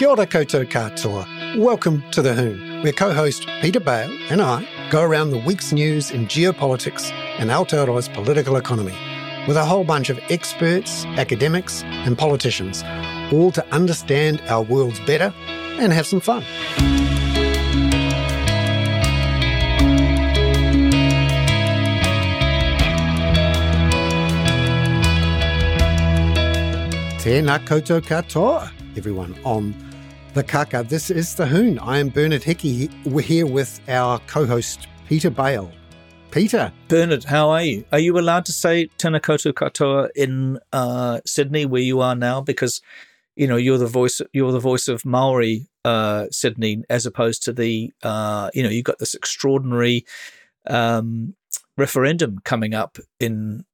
Kia ora koutou katoa. Welcome to The Hoon, where co-host Peter Bale and I go around the week's news in geopolitics and Aotearoa's political economy with a whole bunch of experts, academics and politicians, all to understand our worlds better and have some fun. Tēnā koutou katoa, everyone on the kaka. This is The Hoon. I am Bernard Hickey. We're here with our co-host Peter Bale. Peter. Bernard, how are you? Are you allowed to say tēnā koutou katoa in uh, Sydney where you are now? Because, you know, you're the voice you're the voice of Maori uh, Sydney as opposed to the uh, you know, you've got this extraordinary um, referendum coming up in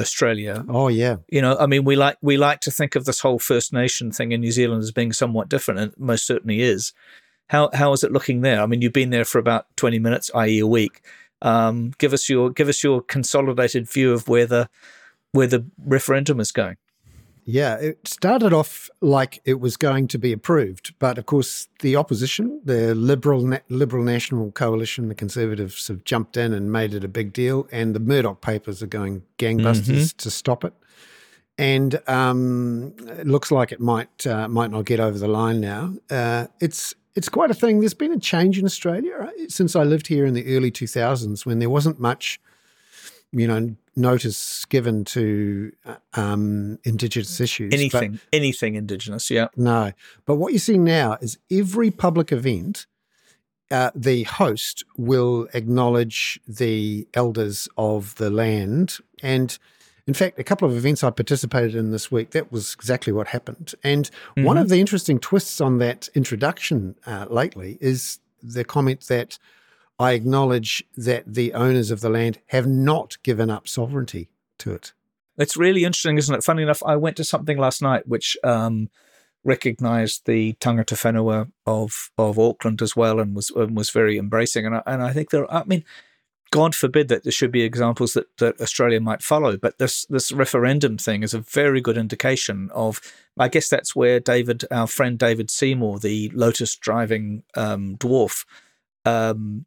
Australia. Oh yeah. You know, I mean, we like we like to think of this whole First Nation thing in New Zealand as being somewhat different, and it most certainly is. How how is it looking there? I mean, you've been there for about twenty minutes, i.e., a week. Um, give us your give us your consolidated view of where the where the referendum is going. Yeah, it started off like it was going to be approved, but of course the opposition, the Liberal Liberal National Coalition, the Conservatives have jumped in and made it a big deal, and the Murdoch papers are going gangbusters mm-hmm. to stop it. And um, it looks like it might uh, might not get over the line now. Uh, it's it's quite a thing. There's been a change in Australia right? since I lived here in the early 2000s, when there wasn't much, you know, notice given to uh, um, Indigenous issues. Anything, but, anything Indigenous, yeah. No. But what you see now is every public event, uh, the host will acknowledge the elders of the land. And in fact, a couple of events I participated in this week, that was exactly what happened. And mm-hmm. one of the interesting twists on that introduction uh, lately is the comment that I acknowledge that the owners of the land have not given up sovereignty to it. It's really interesting, isn't it? Funny enough, I went to something last night which um, recognised the tangata whenua of of Auckland as well, and was and was very embracing. And I, and I think there, I mean, God forbid that there should be examples that, that Australia might follow, but this this referendum thing is a very good indication of. I guess that's where David, our friend David Seymour, the Lotus driving um, dwarf, um,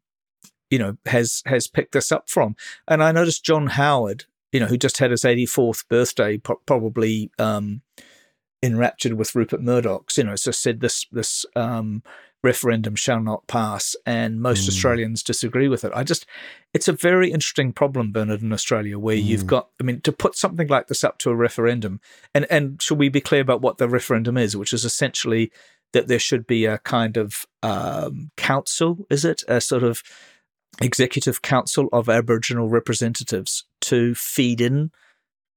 you know has has picked this up from. And I noticed John Howard, you know, who just had his 84th birthday, pro- probably um, enraptured with Rupert Murdoch's, you know, so said this this um, referendum shall not pass, and most mm. Australians disagree with it. I just, it's a very interesting problem, Bernard, in Australia, where mm. you've got, I mean, to put something like this up to a referendum, and and should we be clear about what the referendum is, which is essentially that there should be a kind of um, council, is it, a sort of Executive Council of Aboriginal Representatives to feed in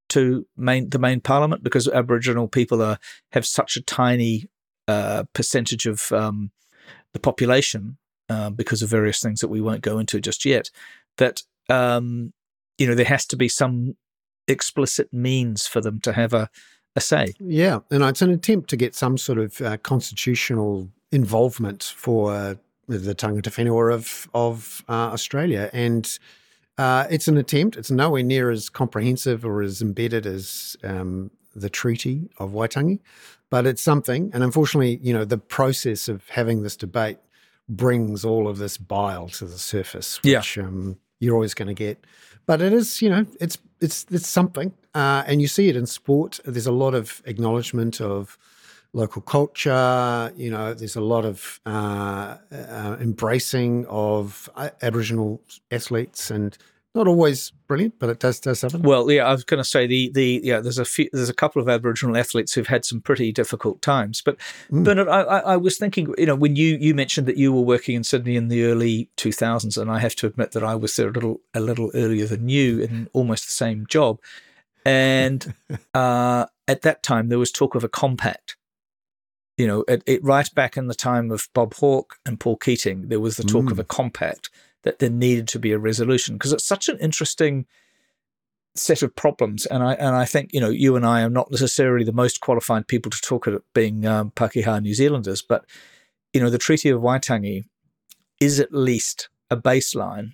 to main the main parliament because Aboriginal people are have such a tiny uh, percentage of um, the population uh, because of various things that we won't go into just yet. That um, you know there has to be some explicit means for them to have a a say. Yeah, and it's an attempt to get some sort of uh, constitutional involvement for the tangata whenua of of uh, Australia, and uh, it's an attempt. It's nowhere near as comprehensive or as embedded as um, the Treaty of Waitangi, but it's something. And unfortunately, you know, the process of having this debate brings all of this bile to the surface, which yeah. um, you're always going to get. But it is, you know, it's it's it's something, uh, and you see it in sport. There's a lot of acknowledgement of local culture. You know, there's a lot of uh, uh, embracing of uh, Aboriginal athletes, and not always brilliant, but it does does happen. Well, yeah, I was going to say the the yeah, there's a few, there's a couple of Aboriginal athletes who've had some pretty difficult times. But mm. Bernard, I, I was thinking, you know, when you you mentioned that you were working in Sydney in the early 2000s, and I have to admit that I was there a little a little earlier than you in almost the same job. And uh, at that time, there was talk of a compact you know, it, it, right back in the time of Bob Hawke and Paul Keating, there was the talk mm. of a compact that there needed to be a resolution because it's such an interesting set of problems. And I and I think you know you and I are not necessarily the most qualified people to talk about being um, Pakeha New Zealanders, but you know the Treaty of Waitangi is at least a baseline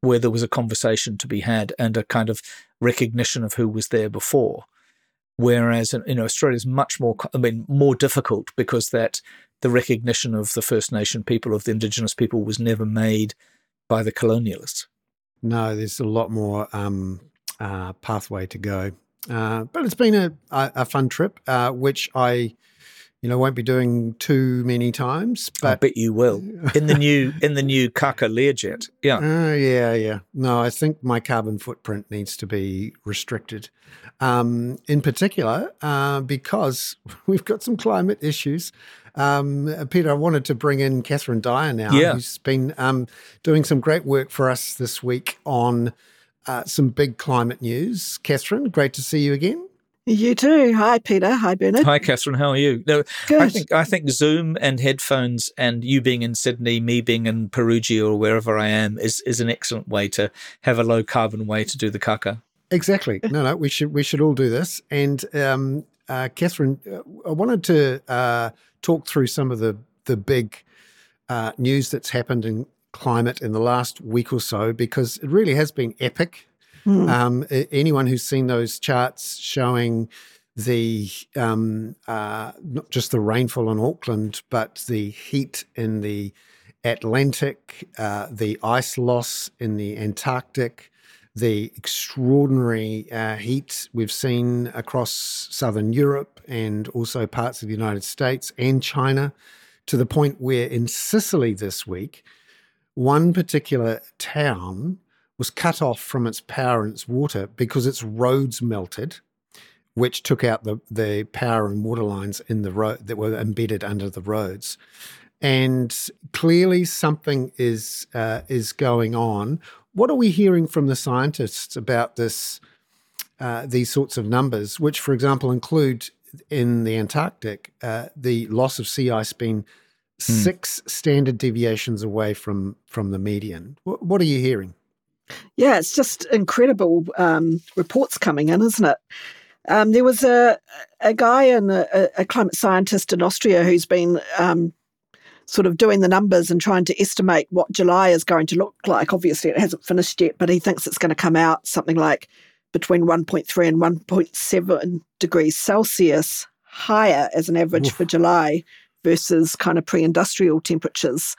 where there was a conversation to be had and a kind of recognition of who was there before. Whereas you know Australia is much more I mean more difficult because that the recognition of the First Nation people of the Indigenous people was never made by the colonialists. No, there's a lot more um, uh, pathway to go, uh, but it's been a, a, a fun trip, uh, which I you know, won't be doing too many times. But I bet you will in the new in the new Kākā Learjet. Yeah. Uh, yeah, yeah. No, I think my carbon footprint needs to be restricted. Um, in particular, uh, because we've got some climate issues. Um, Peter, I wanted to bring in Cathrine Dyer now, yeah. who's been um, doing some great work for us this week on uh, some big climate news. Cathrine, great to see you again. You too. Hi, Peter. Hi, Bernard. Hi, Cathrine. How are you? No, Good. I think I think Zoom and headphones, and you being in Sydney, me being in Perugia or wherever I am, is is an excellent way to have a low carbon way to do the kaka. Exactly. No, no, we should we should all do this. And um, uh, Cathrine, I wanted to uh, talk through some of the the big uh, news that's happened in climate in the last week or so because it really has been epic. Mm. Um, anyone who's seen those charts showing the um, uh, not just the rainfall in Auckland, but the heat in the Atlantic, uh, the ice loss in the Antarctic, the extraordinary uh, heat we've seen across southern Europe and also parts of the United States and China, to the point where in Sicily this week, one particular town was cut off from its power and its water because its roads melted, which took out the, the power and water lines in the road that were embedded under the roads. And clearly, something is uh, is going on. What are we hearing from the scientists about this? Uh, these sorts of numbers, which, for example, include in the Antarctic uh, the loss of sea ice being mm. six standard deviations away from from the median. What, what are you hearing? Yeah, it's just incredible um, reports coming in, isn't it? Um, there was a a guy and a, a, climate scientist in Austria who's been um, sort of doing the numbers and trying to estimate what July is going to look like. Obviously, it hasn't finished yet, but he thinks it's going to come out something like between 1.3 and 1.7 degrees Celsius higher as an average Oof. for July versus kind of pre-industrial temperatures.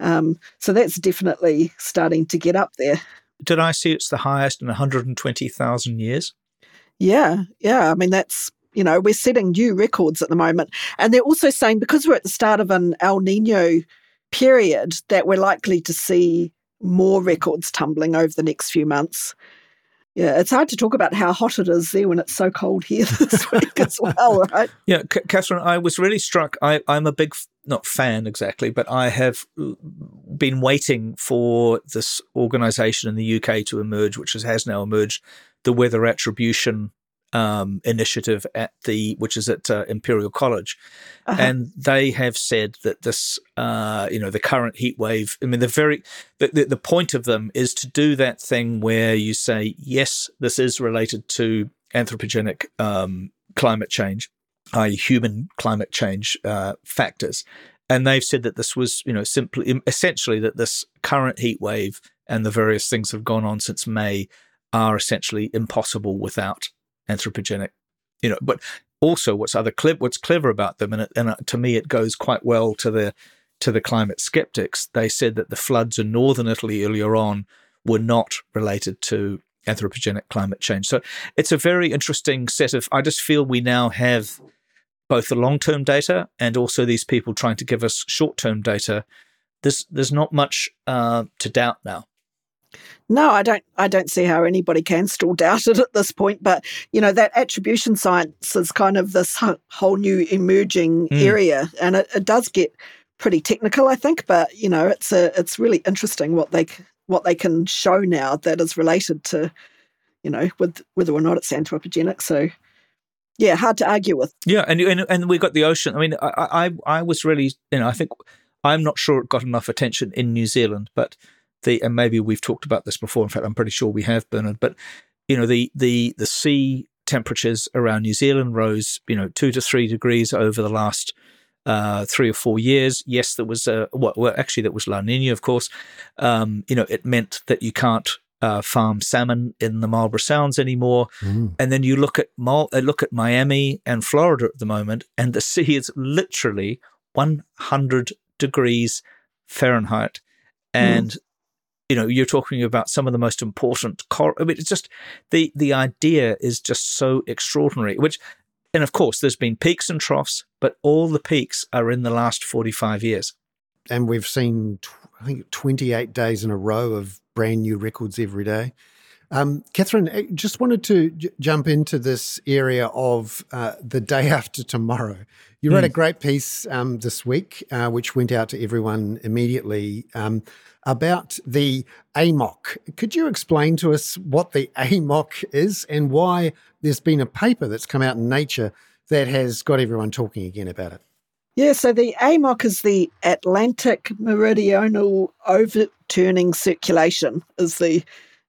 Um, so that's definitely starting to get up there did I see it's the highest in 120,000 years? Yeah, yeah. I mean, that's, you know, we're setting new records at the moment. And they're also saying because we're at the start of an El Nino period, that we're likely to see more records tumbling over the next few months. Yeah, it's hard to talk about how hot it is there when it's so cold here this week as well, right? Yeah, C- Cathrine, I was really struck. I, I'm a big, not fan exactly, but I have uh, been waiting for this organisation in the UK to emerge, which has now emerged, the Weather Attribution um, initiative at the which is at uh, Imperial College, uh-huh. and they have said that this, uh, you know, the current heat wave. I mean, the very the, the, point of them is to do that thing where you say yes, this is related to anthropogenic um, climate change, i.e., human climate change uh, factors, and they've said that this was, you know, simply essentially that this current heat wave and the various things that have gone on since May are essentially impossible without anthropogenic, you know. But also, what's other what's clever about them, and, it, and to me, it goes quite well to the to the climate skeptics. They said that the floods in northern Italy earlier on were not related to anthropogenic climate change. So it's a very interesting set of. I just feel we now have both the long term data and also these people trying to give us short term data. There's there's not much uh, to doubt now. No, I don't. I don't see how anybody can still doubt it at this point. But you know that attribution science is kind of this whole new emerging mm. area, and it, it does get pretty technical, I think. But you know, it's a it's really interesting what they what they can show now that is related to, you know, with whether or not it's anthropogenic. So yeah, hard to argue with. Yeah, and and, and we got the ocean. I mean, I, I I was really, you know, I think I'm not sure it got enough attention in New Zealand, but the and maybe we've talked about this before. In fact, I'm pretty sure we have, Bernard. But you know, the the the sea temperatures around New Zealand rose, you know, two to three degrees over the last uh, three or four years. Yes, there was a well, well actually that was La Nina, of course. Um, you know, it meant that you can't uh, farm salmon in the Marlborough Sounds anymore. Mm. And then you look at Mal- uh, look at Miami and Florida at the moment, and the sea is literally 100 degrees Fahrenheit, and mm. You know you're talking about some of the most important. Cor- I mean, it's just the the idea is just so extraordinary. Which, and of course, there's been peaks and troughs, but all the peaks are in the last 45 years. And we've seen, I think, 28 days in a row of brand new records every day. Um, Cathrine, I just wanted to j- jump into this area of uh, the day after tomorrow. You wrote mm. a great piece um, this week, uh, which went out to everyone immediately, um, about the AMOC. Could you explain to us what the AMOC is and why there's been a paper that's come out in Nature that has got everyone talking again about it? Yeah, so the AMOC is the Atlantic Meridional Overturning Circulation, is the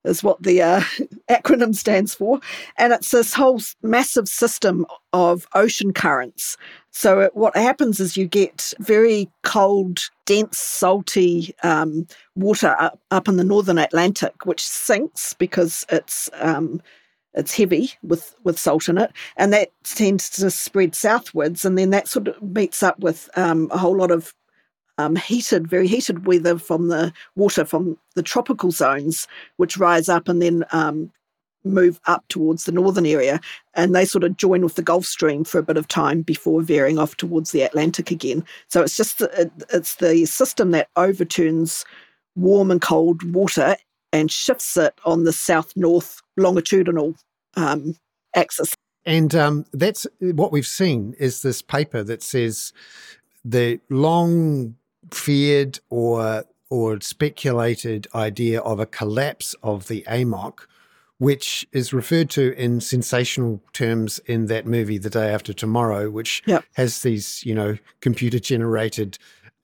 is what the uh, acronym stands for, and it's this whole massive system of ocean currents. So it, what happens is you get very cold, dense, salty um, water up, up in the northern Atlantic, which sinks because it's um, it's heavy with with salt in it, and that tends to spread southwards, and then that sort of meets up with um, a whole lot of um, heated, very heated weather from the water from the tropical zones, which rise up and then um, move up towards the northern area, and they sort of join with the Gulf Stream for a bit of time before veering off towards the Atlantic again. So it's just it's the system that overturns warm and cold water and shifts it on the south north longitudinal um, axis. And um, that's what we've seen is this paper that says the long feared or or speculated idea of a collapse of the AMOC, which is referred to in sensational terms in that movie, The Day After Tomorrow, which yep. has these, you know, computer generated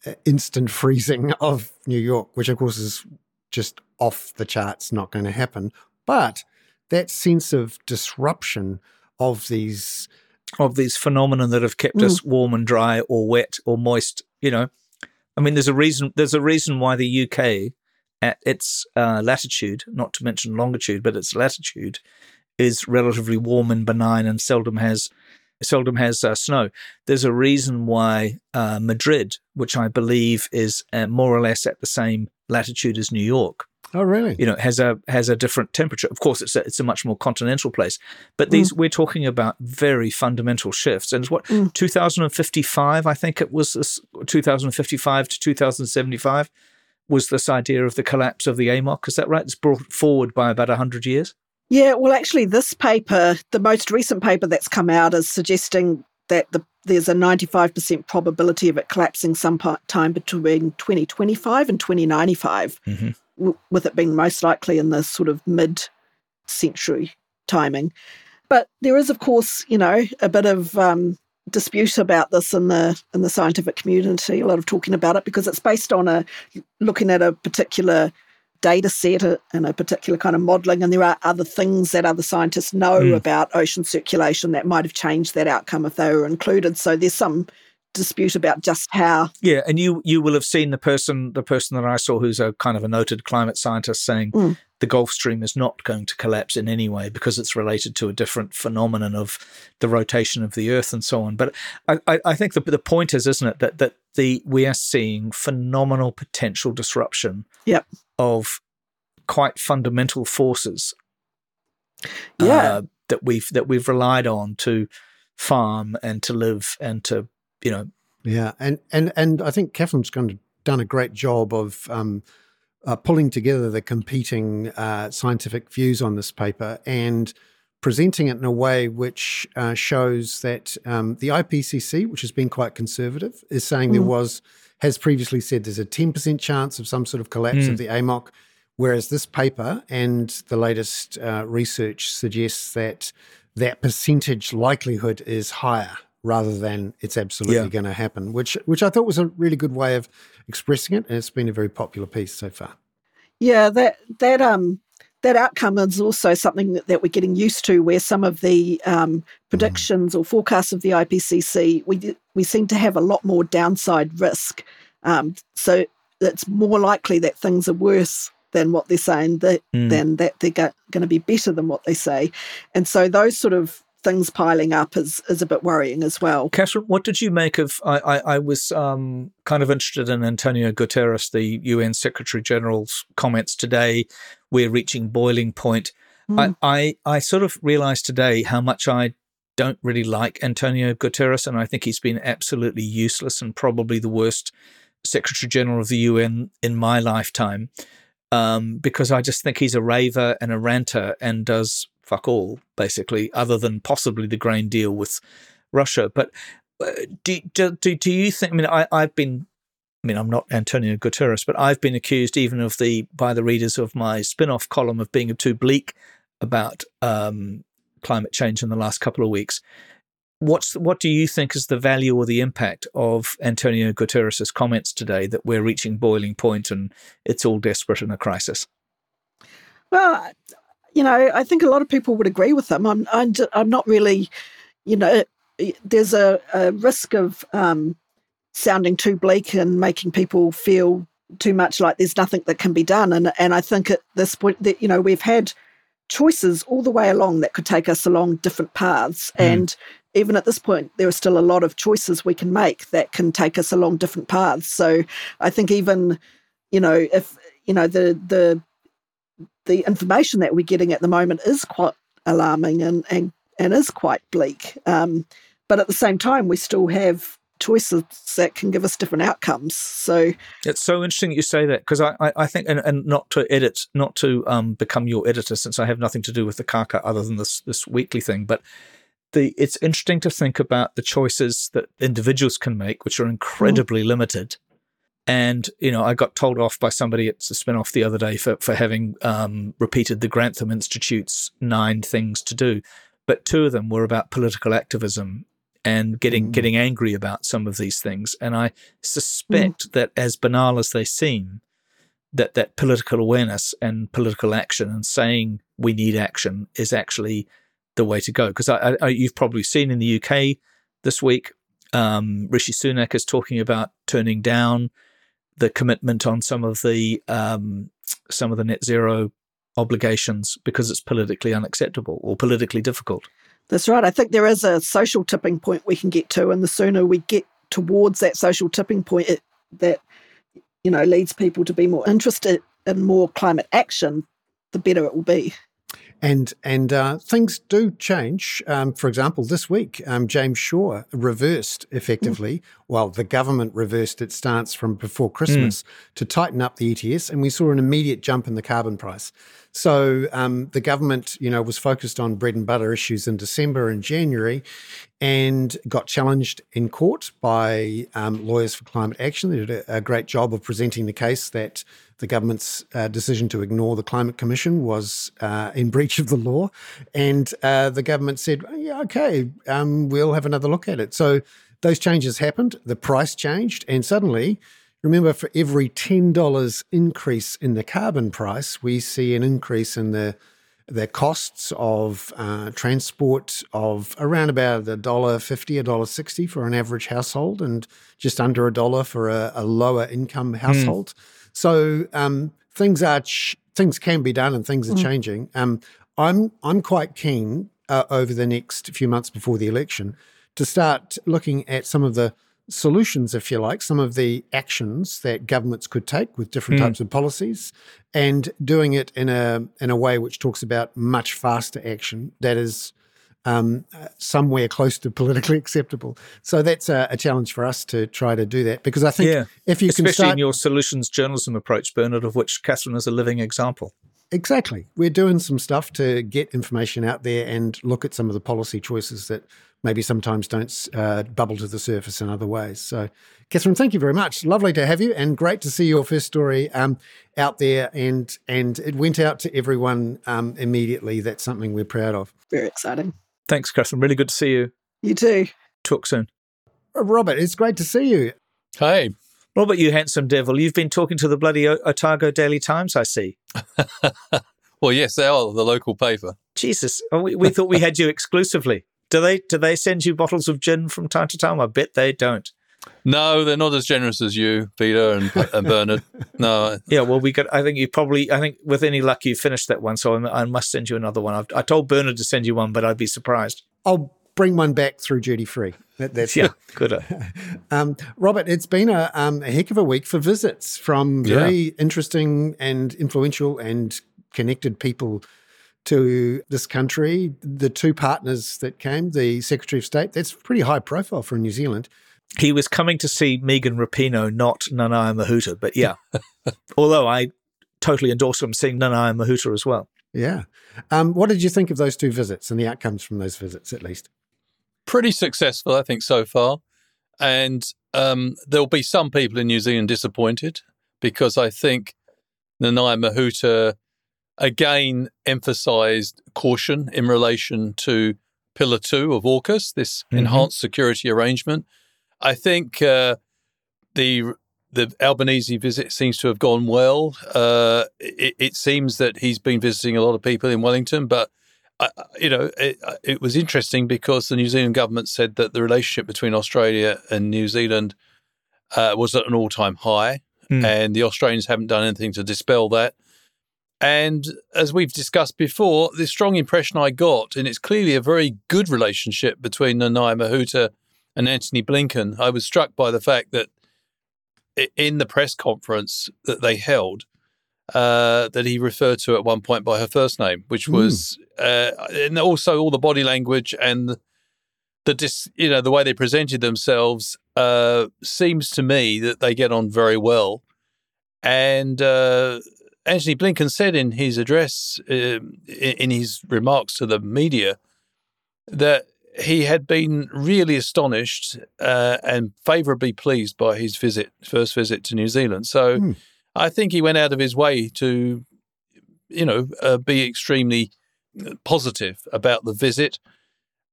uh, instant freezing of New York, which of course is just off the charts, not going to happen. But that sense of disruption of these of these phenomena that have kept mm. us warm and dry or wet or moist, you know. I mean, there's a reason. There's a reason why the UK, at its uh, latitude, not to mention longitude, but its latitude, is relatively warm and benign and seldom has seldom has uh, snow. There's a reason why uh, Madrid, which I believe is uh, more or less at the same latitude as New York. Oh, really? You know, has a has a different temperature. Of course, it's a, it's a much more continental place. But these mm. we're talking about very fundamental shifts. And it's what mm. 2055, I think it was this, 2055 to 2075 was this idea of the collapse of the AMOC. Is that right? It's brought forward by about 100 years. Yeah, well, actually, this paper, the most recent paper that's come out, is suggesting that the, there's a 95% probability of it collapsing sometime between 2025 and 2095, mm-hmm. w- with it being most likely in the sort of mid century timing. But there is, of course, you know, a bit of um, dispute about this in the in the scientific community. A lot of talking about it because it's based on a looking at a particular data set and a particular kind of modelling, and there are other things that other scientists know mm. about ocean circulation that might have changed that outcome if they were included. So there's some dispute about just how. Yeah, and you you will have seen the person the person that I saw who's a kind of a noted climate scientist saying mm. The Gulf Stream is not going to collapse in any way because it's related to a different phenomenon of the rotation of the Earth and so on. But I, I, I think the the point is, isn't it, that that the we are seeing phenomenal potential disruption yep of quite fundamental forces yeah. Uh, that we've that we've relied on to farm and to live and to you know yeah and and and I think Cathrine's done a great job of um, uh, pulling together the competing uh, scientific views on this paper and presenting it in a way which uh, shows that um, the IPCC, which has been quite conservative, is saying mm. there was has previously said there's a 10% chance of some sort of collapse mm. of the AMOC, whereas this paper and the latest uh, research suggests that that percentage likelihood is higher rather than it's absolutely yeah. going to happen, which which I thought was a really good way of expressing it, and it's been a very popular piece so far. Yeah, that that um that outcome is also something that, that we're getting used to, where some of the um, predictions mm. or forecasts of the IPCC we we seem to have a lot more downside risk. Um, so it's more likely that things are worse than what they're saying, that, Mm. then that they're go- going to be better than what they say. And so those sort of things piling up is, is a bit worrying as well. Cathrine, what did you make of? I, I, I was um, kind of interested in Antonio Guterres, the UN Secretary General's comments today. We're reaching boiling point. Mm. I, I, I sort of realized today how much I don't really like Antonio Guterres, and I think he's been absolutely useless and probably the worst Secretary General of the UN in my lifetime. Um, because I just think he's a raver and a ranter and does fuck all, basically, other than possibly the grain deal with Russia. But uh, do, do, do, you think, I mean, I, I've been I mean, I'm not Antonio Guterres, but I've been accused even of the by the readers of my spin-off column of being too bleak about um, climate change in the last couple of weeks. What's what do you think is the value or the impact of Antonio Guterres' comments today that we're reaching boiling point and it's all desperate in a crisis? Well, you know, I think a lot of people would agree with them. I'm, I'm, I'm not really, you know, there's a, a risk of um, sounding too bleak and making people feel too much like there's nothing that can be done. And and I think at this point that you know we've had choices all the way along that could take us along different paths, Mm. and even at this point there are still a lot of choices we can make that can take us along different paths. So I think even you know if you know the the the information that we're getting at the moment is quite alarming and and, and is quite bleak. Um, but at the same time, we still have choices that can give us different outcomes. So It's so interesting that you say that because I, I, I think, and, and not to edit, not to um, become your editor, since I have nothing to do with the Kākā other than this this weekly thing, but the it's interesting to think about the choices that individuals can make, which are incredibly limited. And you know, I got told off by somebody at the spin-off the other day for for having um, repeated the Grantham Institute's nine things to do, but two of them were about political activism and getting Mm. getting angry about some of these things. And I suspect that as banal as they seem, that that political awareness and political action and saying we need action is actually the way to go. Because I, I, you've probably seen in the UK this week, um, Rishi Sunak is talking about turning down the commitment on some of the um, some of the net zero obligations because it's politically unacceptable or politically difficult. that's right. I think there is a social tipping point we can get to, and the sooner we get towards that social tipping point, it, that you know leads people to be more interested in more climate action, the better it will be. And and uh, things do change. Um, for example, this week, um, James Shaw reversed effectively, well, the government reversed its stance from before Christmas to tighten up the ETS, and we saw an immediate jump in the carbon price. So um, the government, you know, was focused on bread and butter issues in December and January, and got challenged in court by um, lawyers for climate action. They did a, a great job of presenting the case that the government's uh, decision to ignore the climate commission was uh, in breach of the law, and uh, the government said, "Oh, "Yeah, okay, um, we'll have another look at it." So those changes happened. The price changed, and suddenly. Remember, for every $10 increase in the carbon price, we see an increase in the the costs of uh, transport of around about a dollar fifty, a dollar sixty for an average household, and just under a dollar for a, a lower income household. So um, things are ch- things can be done, and things are changing. Um, I'm I'm quite keen uh, over the next few months before the election to start looking at some of the solutions, if you like, some of the actions that governments could take with different types of policies, and doing it in a in a way which talks about much faster action that is um, uh, somewhere close to politically acceptable. So that's a, a challenge for us to try to do that because I think Yeah. if you can Especially start in your solutions journalism approach, Bernard, of which Cathrine is a living example. Exactly. We're doing some stuff to get information out there and look at some of the policy choices that maybe sometimes don't uh, bubble to the surface in other ways. So, Cathrine, thank you very much. Lovely to have you, and great to see your first story um, out there. And and it went out to everyone um, immediately. That's something we're proud of. Very exciting. Thanks, Cathrine. Really good to see you. You too. Talk soon. Robert, it's great to see you. Hey, Robert, you handsome devil, you've been talking to the bloody Otago Daily Times, I see. well, yes, they are the local paper. Jesus, oh, we, we thought we had you exclusively. Do they do they send you bottles of gin from time to time? I bet they don't. No, they're not as generous as you, Peter and, and Bernard. No, Yeah, well, we got. I think you probably. I think with any luck, you finished that one. So I, I must send you another one. I've, I told Bernard to send you one, but I'd be surprised. I'll bring one back through duty free. That, that's Yeah, good. Um, Robert, it's been a, um, a heck of a week for visits from very interesting and influential and connected people to this country. The two partners that came, the Secretary of State, that's pretty high profile for New Zealand. He was coming to see Megan Rapinoe, not Nanaia Mahuta. But yeah, although I totally endorse him seeing Nanaia Mahuta as well. Yeah. Um, what did you think of those two visits and the outcomes from those visits, at least? pretty successful, I think, so far. And um, there'll be some people in New Zealand disappointed because I think Nanaia Mahuta again emphasized caution in relation to Pillar 2 of AUKUS, this Mhm. enhanced security arrangement. I think uh, the the Albanese visit seems to have gone well. Uh, it, it seems that he's been visiting a lot of people in Wellington, but I, I- you know, it, it was interesting because the New Zealand government said that the relationship between Australia and New Zealand uh, was at an all-time high, Mm. and the Australians haven't done anything to dispel that. And as we've discussed before, the strong impression I got, and it's clearly a very good relationship between Nanaia Mahuta and Antony Blinken. I was struck by the fact that in the press conference that they held, uh, that he referred to at one point by her first name, which was, uh, and also all the body language and the dis, you know, the way they presented themselves uh, seems to me that they get on very well. And uh, Antony Blinken said in his address, in in his remarks to the media, that he had been really astonished uh, and favourably pleased by his visit, first visit to New Zealand. So Hmm. I think he went out of his way to, you know, uh, be extremely positive about the visit.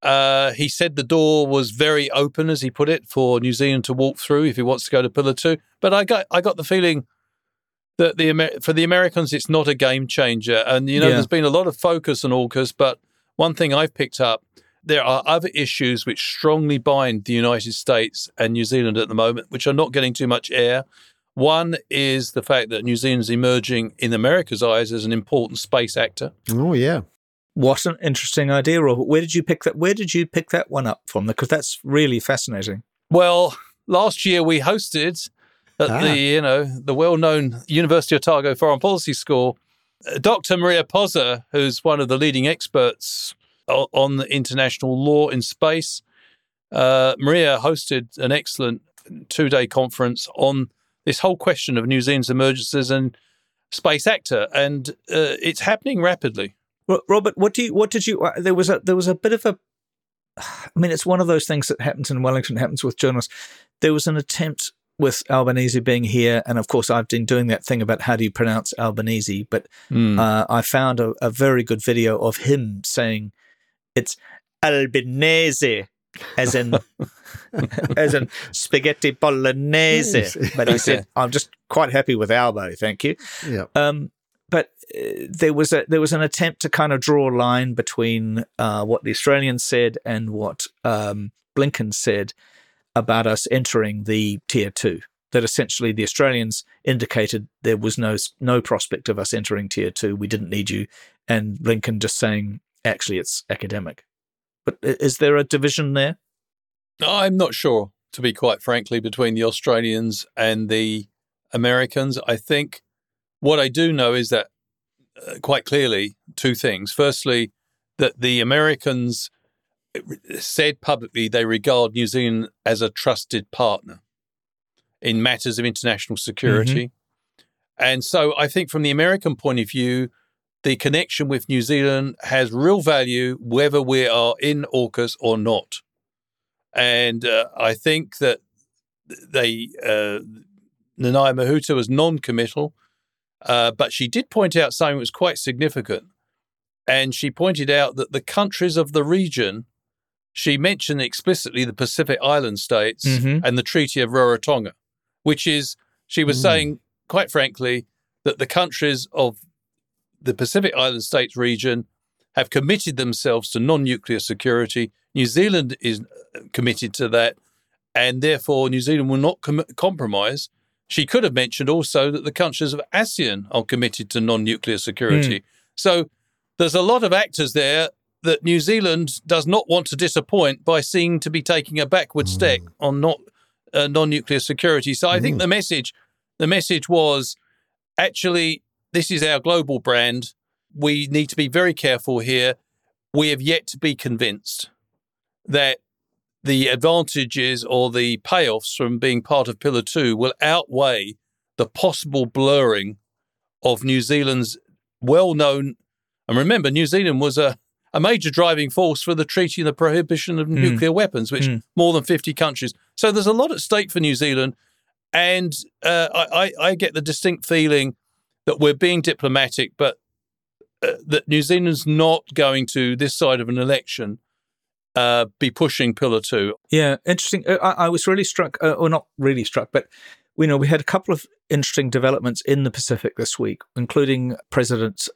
Uh, he said the door was very open, as he put it, for New Zealand to walk through if he wants to go to Pillar Two. But I got I got the feeling that the Amer- for the Americans it's not a game changer, and you know Yeah. there's been a lot of focus on AUKUS, but one thing I've picked up there are other issues which strongly bind the United States and New Zealand at the moment, which are not getting too much air. One is the fact that New Zealand's emerging in America's eyes as an important space actor. Oh, yeah. What an interesting idea, Robert. Where did you pick that? Where did you pick that one up from? Because that's really fascinating. Well, last year we hosted at Ah. the you know the well-known University of Otago Foreign Policy School, uh, Dr. Maria Pozza, who's one of the leading experts o- on the international law in space. Uh, Maria hosted an excellent two-day conference on this whole question of New Zealand's emergence as an space actor, and uh, it's happening rapidly. Ro- Robert, what do you? What did you? uh, There was a there was a bit of a. I mean, it's one of those things that happens in Wellington, happens with journalists. There was an attempt with Albanese being here, and of course, I've been doing that thing about how do you pronounce Albanese, but Hmm. uh, I found a, a very good video of him saying it's Albanese, as in as in spaghetti bolognese. Yes. But he Okay. said, "I'm just quite happy with Albo, thank you." Yeah. Um, but uh, there was a there was an attempt to kind of draw a line between uh, what the Australians said and what um, Blinken said about us entering the tier two. That essentially the Australians indicated there was no no prospect of us entering tier two. We didn't need you, and Blinken just saying actually it's academic. But is there a division there? I'm not sure, to be quite frankly, between the Australians and the Americans. I think what I do know is that uh, quite clearly two things. Firstly, that the Americans said publicly they regard New Zealand as a trusted partner in matters of international security. And so I think from the American point of view, the connection with New Zealand has real value whether we are in AUKUS or not. And uh, I think that they, uh, Nanaia Mahuta was non committal, uh, but she did point out something that was quite significant. And she pointed out that the countries of the region, she mentioned explicitly the Pacific Island states Mhm. and the Treaty of Rarotonga, which is, she was Mm. saying, quite frankly, that the countries of the Pacific Island states region have committed themselves to non nuclear security. New Zealand is uh, committed to that. and therefore New Zealand will not com- compromise. She could have mentioned also that the countries of ASEAN are committed to non nuclear security. Mm. So there's a lot of actors there that New Zealand does not want to disappoint by seeming to be taking a backward mm. step on not uh, non-nuclear security. So I mm. think the message, the message was actually this is our global brand. We need to be very careful here. We have yet to be convinced that the advantages or the payoffs from being part of Pillar Two will outweigh the possible blurring of New Zealand's well-known. And remember, New Zealand was a a major driving force for the treaty and the prohibition of mm. nuclear weapons, which mm. more than 50 countries. So there's a lot at stake for New Zealand. And uh, I, I, get the distinct feeling that we're being diplomatic, but uh, that New Zealand's not going to, this side of an election, uh, be pushing Pillar Two. Yeah, interesting. Uh, I, I was really struck, uh, or not really struck, but we know we had a couple of interesting developments in the Pacific this week, including President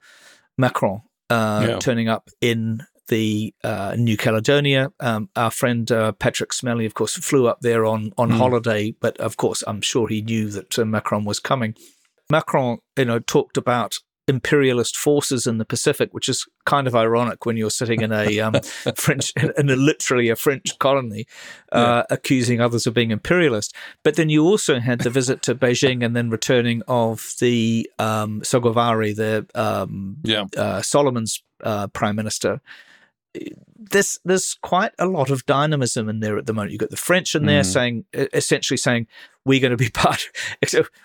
Macron uh, yeah. turning up in the uh, New Caledonia. Um, our friend uh, Patrick Smellie, of course, flew up there on on mm. holiday, but of course, I'm sure he knew that uh, Macron was coming. Macron, you know, talked about imperialist forces in the Pacific, which is kind of ironic when you're sitting in a um, French, in a literally a French colony, uh, yeah. accusing others of being imperialist. But then you also had the visit to Beijing and then returning of the um, Sogavare, the um, yeah. uh, Solomon's uh, prime minister, there's there's quite a lot of dynamism in there at the moment. You've got the French in there mm. saying essentially saying we're going to be part.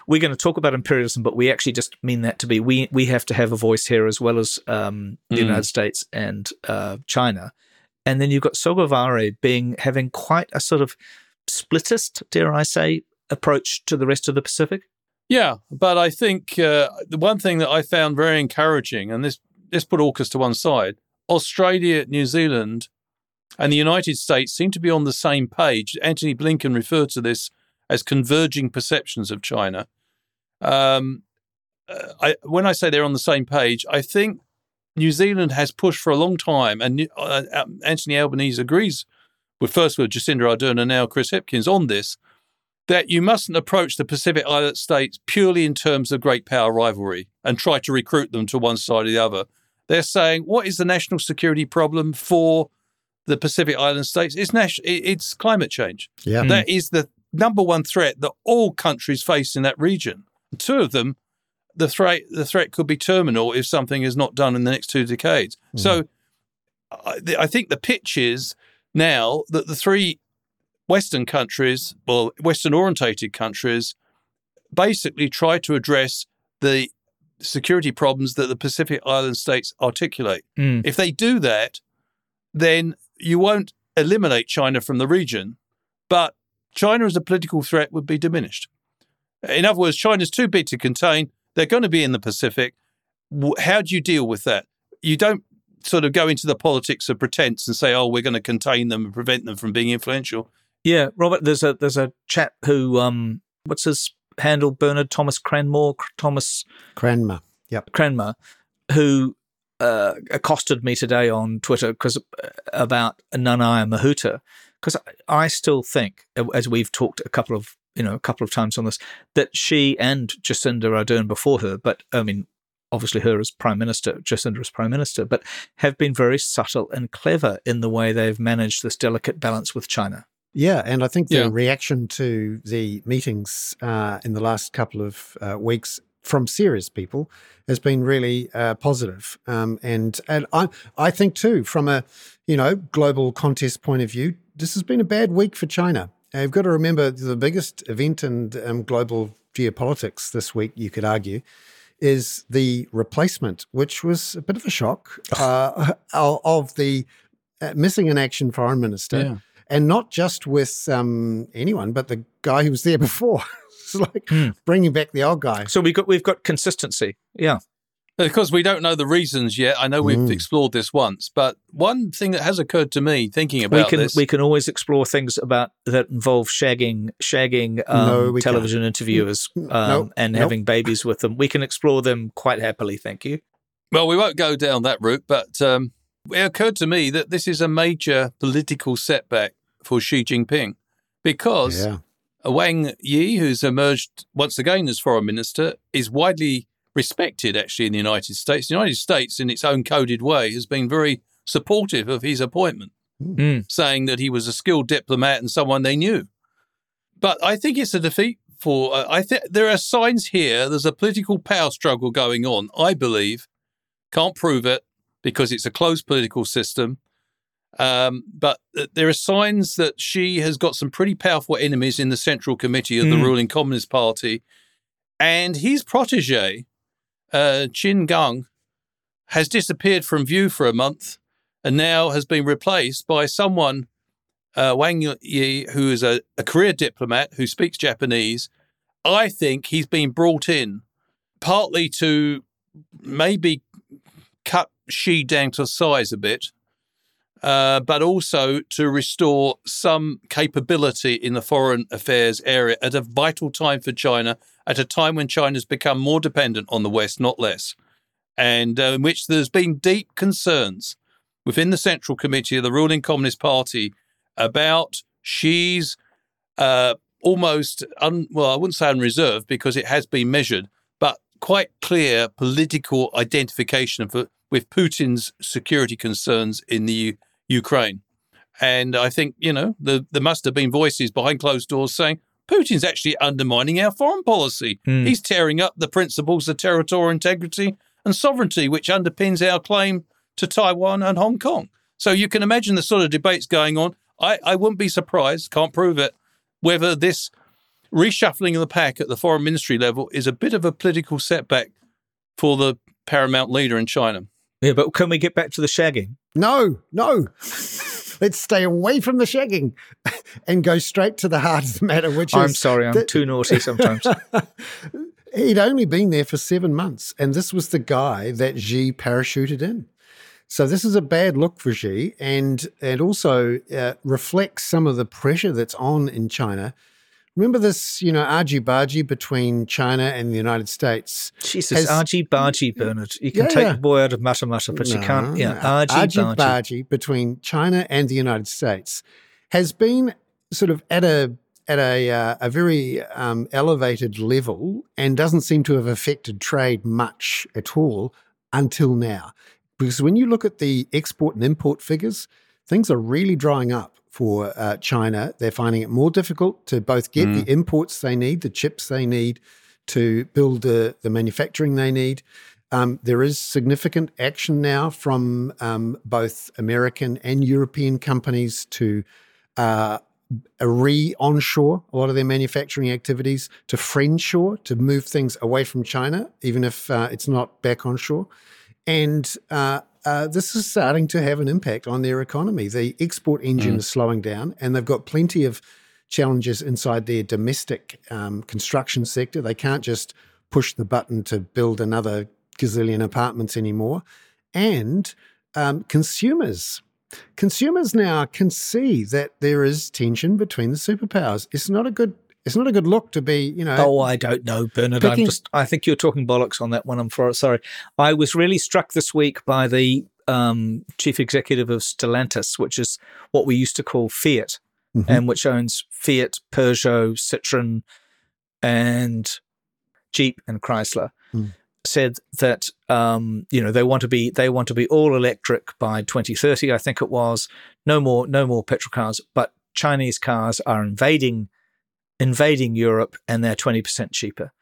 we're going to talk about imperialism, but we actually just mean that to be we we have to have a voice here as well as um, the mm. United States and uh, China. And then you've got Sogavare being having quite a sort of splittist, dare I say, approach to the rest of the Pacific. Yeah, but I think uh, the one thing that I found very encouraging, and this let's put AUKUS to one side, Australia, New Zealand, and the United States seem to be on the same page. antony Blinken referred to this as converging perceptions of China. Um, uh, I, when I say they're on the same page, I think New Zealand has pushed for a long time, and uh, uh, Anthony Albanese agrees with first with Jacinda Ardern and now Chris Hipkins on this, that you mustn't approach the Pacific Island states purely in terms of great power rivalry and try to recruit them to one side or the other. They're saying, what is the national security problem for the Pacific Island states? It's, national, it's climate change. Yeah. That is the number one threat that all countries face in that region. Two of them, the threat the threat could be terminal if something is not done in the next two decades. Mm. So, I, I think the pitch is now that the three Western countries, well, Western orientated countries, basically try to address the security problems that the Pacific Island states articulate. Mm. If they do that, then you won't eliminate China from the region, but China as a political threat would be diminished. In other words, China's too big to contain. They're going to be in the Pacific. How do you deal with that? You don't sort of go into the politics of pretense and say, "Oh, we're going to contain them and prevent them from being influential." Yeah, Robert. There's a there's a chap who um, what's his handle Bernard Thomas Cranmore, Thomas Cranmer, yep, Cranmer, who uh, accosted me today on Twitter because uh, about Nanaia Mahuta, because I still think, as we've talked a couple of you know a couple of times on this, that she and Jacinda Ardern before her, but I mean obviously her as prime minister, Jacinda as prime minister, but have been very subtle and clever in the way they've managed this delicate balance with China. Yeah, and I think the yeah. reaction to the meetings uh, in the last couple of uh, weeks from serious people has been really uh, positive. Um, and and I I think too, from a you know global contest point of view, this has been a bad week for China. you've got to remember the biggest event in um, global geopolitics this week. You could argue is the replacement, which was a bit of a shock uh, of the uh, missing in action foreign minister. Yeah and not just with um, anyone, but the guy who was there before. it's like mm. bringing back the old guy. So we got we've got consistency. Yeah. Because we don't know the reasons yet. I know we've mm. explored this once, but one thing that has occurred to me thinking about we can, this, we can always explore things about that involve shagging, shagging um, no, television can't. interviewers um, nope. and nope. having babies with them. We can explore them quite happily. Thank you. Well, we won't go down that route, but um, it occurred to me that this is a major political setback for Xi Jinping because Yeah. Wang Yi, who's emerged once again as foreign minister, is widely respected actually in the United States. The United States, in its own coded way, has been very supportive of his appointment, Mm. saying that he was a skilled diplomat and someone they knew. But I think it's a defeat for. Uh, I think there are signs here. There's a political power struggle going on. I believe, can't prove it because it's a closed political system. Um, but there are signs that Xi has got some pretty powerful enemies in the Central Committee of the Mm. ruling Communist Party, and his protege, uh, Qin Gang, has disappeared from view for a month, and now has been replaced by someone, uh, Wang Yi, who is a, a career diplomat who speaks Japanese. I think he's been brought in partly to maybe cut Xi down to size a bit, uh, but also to restore some capability in the foreign affairs area at a vital time for China, at a time when China's become more dependent on the West, not less, and uh, in which there's been deep concerns within the Central Committee of the ruling Communist Party about Xi's uh, almost, un, well, I wouldn't say unreserved because it has been measured, but quite clear political identification of, with Putin's security concerns in the Ukraine. And I think, you know, the, there must have been voices behind closed doors saying Putin's actually undermining our foreign policy. Mm. He's tearing up the principles of territorial integrity and sovereignty, which underpins our claim to Taiwan and Hong Kong. So you can imagine the sort of debates going on. I, I wouldn't be surprised, can't prove it, whether this reshuffling of the pack at the foreign ministry level is a bit of a political setback for the paramount leader in China. Yeah, but can we get back to the shagging? No, no. Let's stay away from the shagging and go straight to the heart of the matter, which I'm is sorry, I'm too naughty sometimes. He'd only been there for seven months, and this was the guy that Xi parachuted in. So this is a bad look for Xi, and it also uh, reflects some of the pressure that's on in China. Remember this, you know, argy-bargy between China and the United States. Jesus, argy bargy, Bernard. You can Yeah, take yeah. the boy out of Matamata, but you can't. Yeah, argy bargy. between China and the United States has been sort of at a at a uh, a very um, elevated level and doesn't seem to have affected trade much at all until now. Because when you look at the export and import figures, things are really drying up for uh, China. They're finding it more difficult to both get the imports they need, the chips they need to build the, the manufacturing they need. Um, there is significant action now from um, both American and European companies to uh, re onshore a lot of their manufacturing activities, to friendshore, to move things away from China, even if uh, it's not back onshore. And uh, uh, this is starting to have an impact on their economy. The export engine is slowing down, and they've got plenty of challenges inside their domestic um, construction sector. They can't just push the button to build another gazillion apartments anymore. And um, consumers. Consumers now can see that there is tension between the superpowers. It's not a good. It's not a good look to be, you know. Oh, I don't know, Bernard. I'm just. I think you're talking bollocks on that one. I'm for, sorry. I was really struck this week by the um, chief executive of Stellantis, which is what we used to call Fiat, Mhm. and which owns Fiat, Peugeot, Citroen, and Jeep and Chrysler. Mm. Said that um, you know they want to be they want to be all electric by 2030. I think it was no more no more petrol cars, but Chinese cars are invading invading Europe and they're 20% cheaper.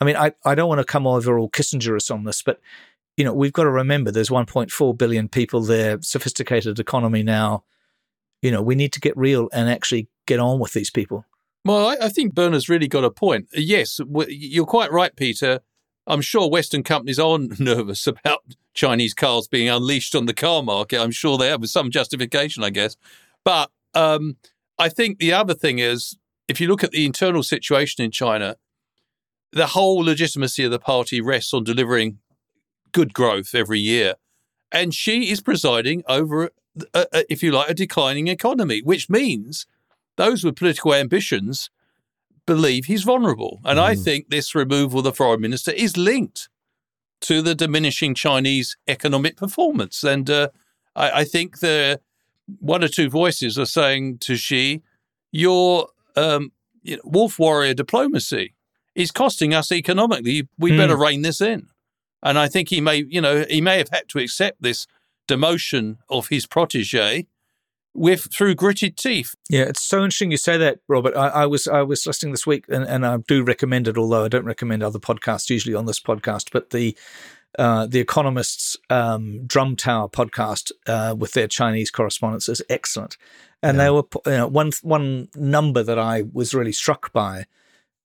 I mean, I, I don't want to come over all Kissingerous on this, but you know, we've got to remember there's 1.4 billion people there, sophisticated economy now. You know, we need to get real and actually get on with these people. Well, I, I think Bernard's really got a point. Yes, w- you're quite right, Peter. I'm sure Western companies are nervous about Chinese cars being unleashed on the car market. I'm sure they have some justification, I guess. But um, I think the other thing is, if you look at the internal situation in China, the whole legitimacy of the party rests on delivering good growth every year. And Xi is presiding over, a, a, if you like, a declining economy, which means those with political ambitions believe he's vulnerable. And I Mm. think this removal of the foreign minister is linked to the diminishing Chinese economic performance. And uh, I, I think the one or two voices are saying to Xi, you're um, you know, wolf warrior diplomacy. is costing us economically. We Hmm. better rein this in. And I think he may, you know, he may have had to accept this demotion of his protege with through gritted teeth. Yeah, it's so interesting you say that, Robert. I, I was I was listening this week, and, and I do recommend it. Although I don't recommend other podcasts usually on this podcast, but the uh, the Economist's um, Drum Tower podcast uh, with their Chinese correspondents is excellent. And they were you know, one one number that I was really struck by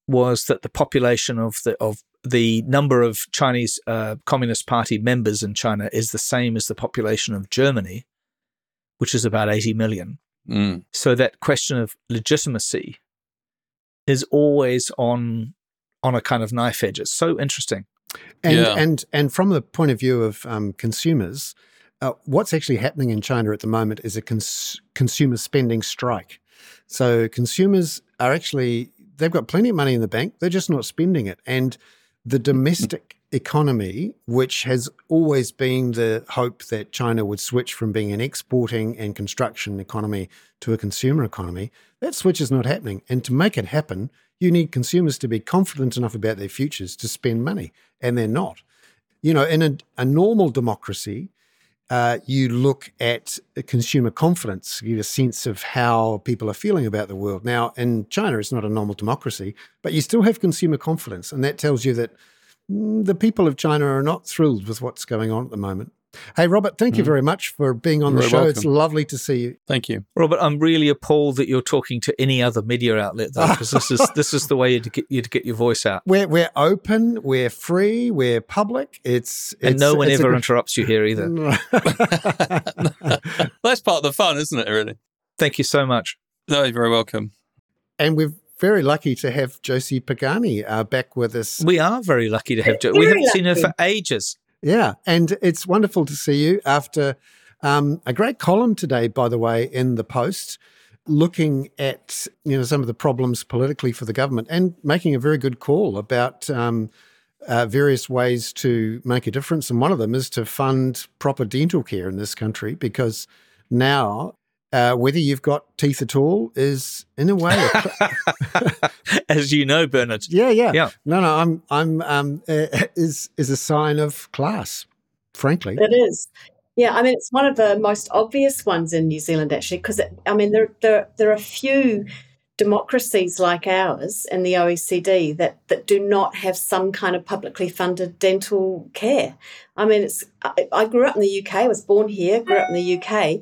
was that the population of the of the number of Chinese uh, Communist Party members in China is the same as the population of Germany, which is about eighty million. Mm. So that question of legitimacy is always on on a kind of knife edge. It's so interesting. And Yeah. and and from the point of view of um, consumers, uh, what's actually happening in China at the moment is a cons- consumer spending strike. So consumers are actually they've got plenty of money in the bank, they're just not spending it. And the domestic economy, which has always been the hope that China would switch from being an exporting and construction economy to a consumer economy, that switch is not happening. And to make it happen, you need consumers to be confident enough about their futures to spend money, and they're not. You know, in a, a normal democracy, uh, you look at consumer confidence, You get a sense of how people are feeling about the world. Now, in China, it's not a normal democracy, but you still have consumer confidence, and that tells you that mm, the people of China are not thrilled with what's going on at the moment. Hey, Robert, thank you Mm. very much for being on the You're show. It's lovely to see you. Thank you. Robert, I'm really appalled that you're talking to any other media outlet though, because this is this is the way you to get you to get your voice out. We're we're open, we're free, we're public. It's, And no one it's a ever gr- interrupts you here either. That's part of the fun, isn't it, really? Thank you so much. No, you're very welcome. and we're very lucky to have Josie Pagani uh, back with us. We are very lucky to have Josie. We haven't seen her for ages. Yeah, and it's wonderful to see you after um, a great column today, by the way, in the Post, looking at you know some of the problems politically for the government and making a very good call about um, uh, various ways to make a difference. And one of them is to fund proper dental care in this country because now. Uh, whether you've got teeth at all is, in a way, a cl- As you know, Bernard. yeah, yeah, Yeah. No, no, I'm, I'm, um, uh, is is a sign of class, frankly. It is. Yeah, I mean, it's one of the most obvious ones in New Zealand, actually, because, I mean, there, there, there are few democracies like ours in the OECD that, that do not have some kind of publicly funded dental care. I mean, it's. I, I grew up in the UK, was born here, grew up in the UK,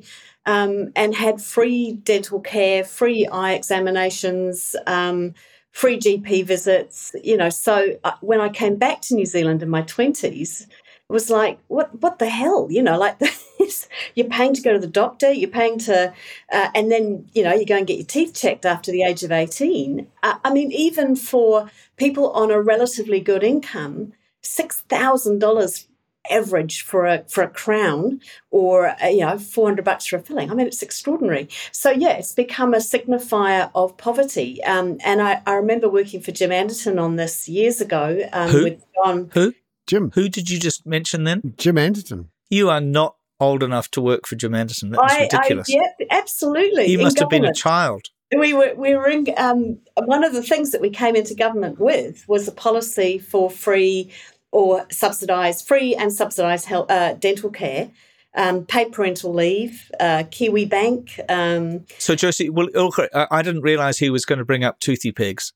um, and had free dental care, free eye examinations, um, free GP visits. You know, so uh, when I came back to New Zealand in my 20s, it was like, what what the hell? You know, like this, you're paying to go to the doctor, you're paying to, uh, and then, you know, you go and get your teeth checked after the age of 18. Uh, I mean, even for people on a relatively good income, $6,000 average for a for a crown or uh, you know 400 bucks for a filling i mean it's extraordinary so yeah it's become a signifier of poverty um, and I, I remember working for jim anderton on this years ago um, Who? with john Who? Jim, Who did you just mention then? Jim Anderton. You are not old enough to work for Jim Anderton. That was I, I, ridiculous. yeah, absolutely. you in must have been a child. we were we were in um, one of the things that we came into government with was a policy for free or subsidised free and subsidised health, uh, dental care, um, paid parental leave, uh, Kiwi Bank, um, So, Josie, well, okay, I I didn't realize he was going to bring up toothy pigs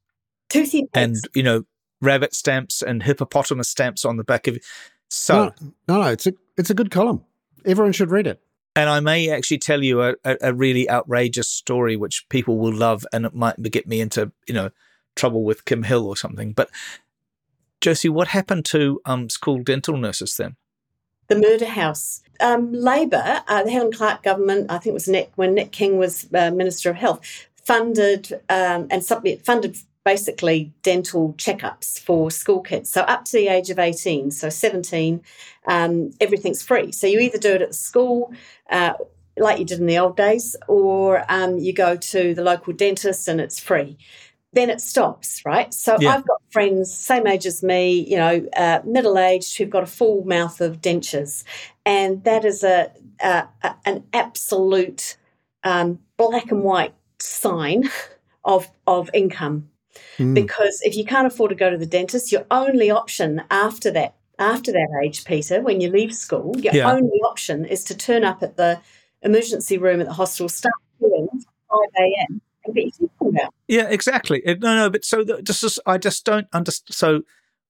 toothy and, you know, rabbit stamps and hippopotamus stamps on the back of So, no, no, no, it's a it's a good column. Everyone should read it. and I may actually tell you a, a, a really outrageous story which people will love and it might get me into, you know, trouble with Kim Hill or something. But, Josie, what happened to um, school dental nurses then? the murder house. Um, Labor, uh, the Helen Clark government, I think it was Nick when Nick King was uh, Minister of Health, funded um, and sub- funded basically dental checkups for school kids. So up to the age of 18, so 17, um, everything's free. So you either do it at the school, uh, like you did in the old days, or um, you go to the local dentist and it's free. Then it stops, right? So Yeah. I've got friends same age as me, you know, uh, middle aged, who've got a full mouth of dentures, and that is a, a, a an absolute um, black and white sign of of income. Mm. Because if you can't afford to go to the dentist, your only option after that after that age, Peter, when you leave school, your Yeah. only option is to turn up at the emergency room at the hospital, start at 5 a.m. and get your teeth pulled out. Yeah, exactly. No, no, but so the, just I just don't understand. So,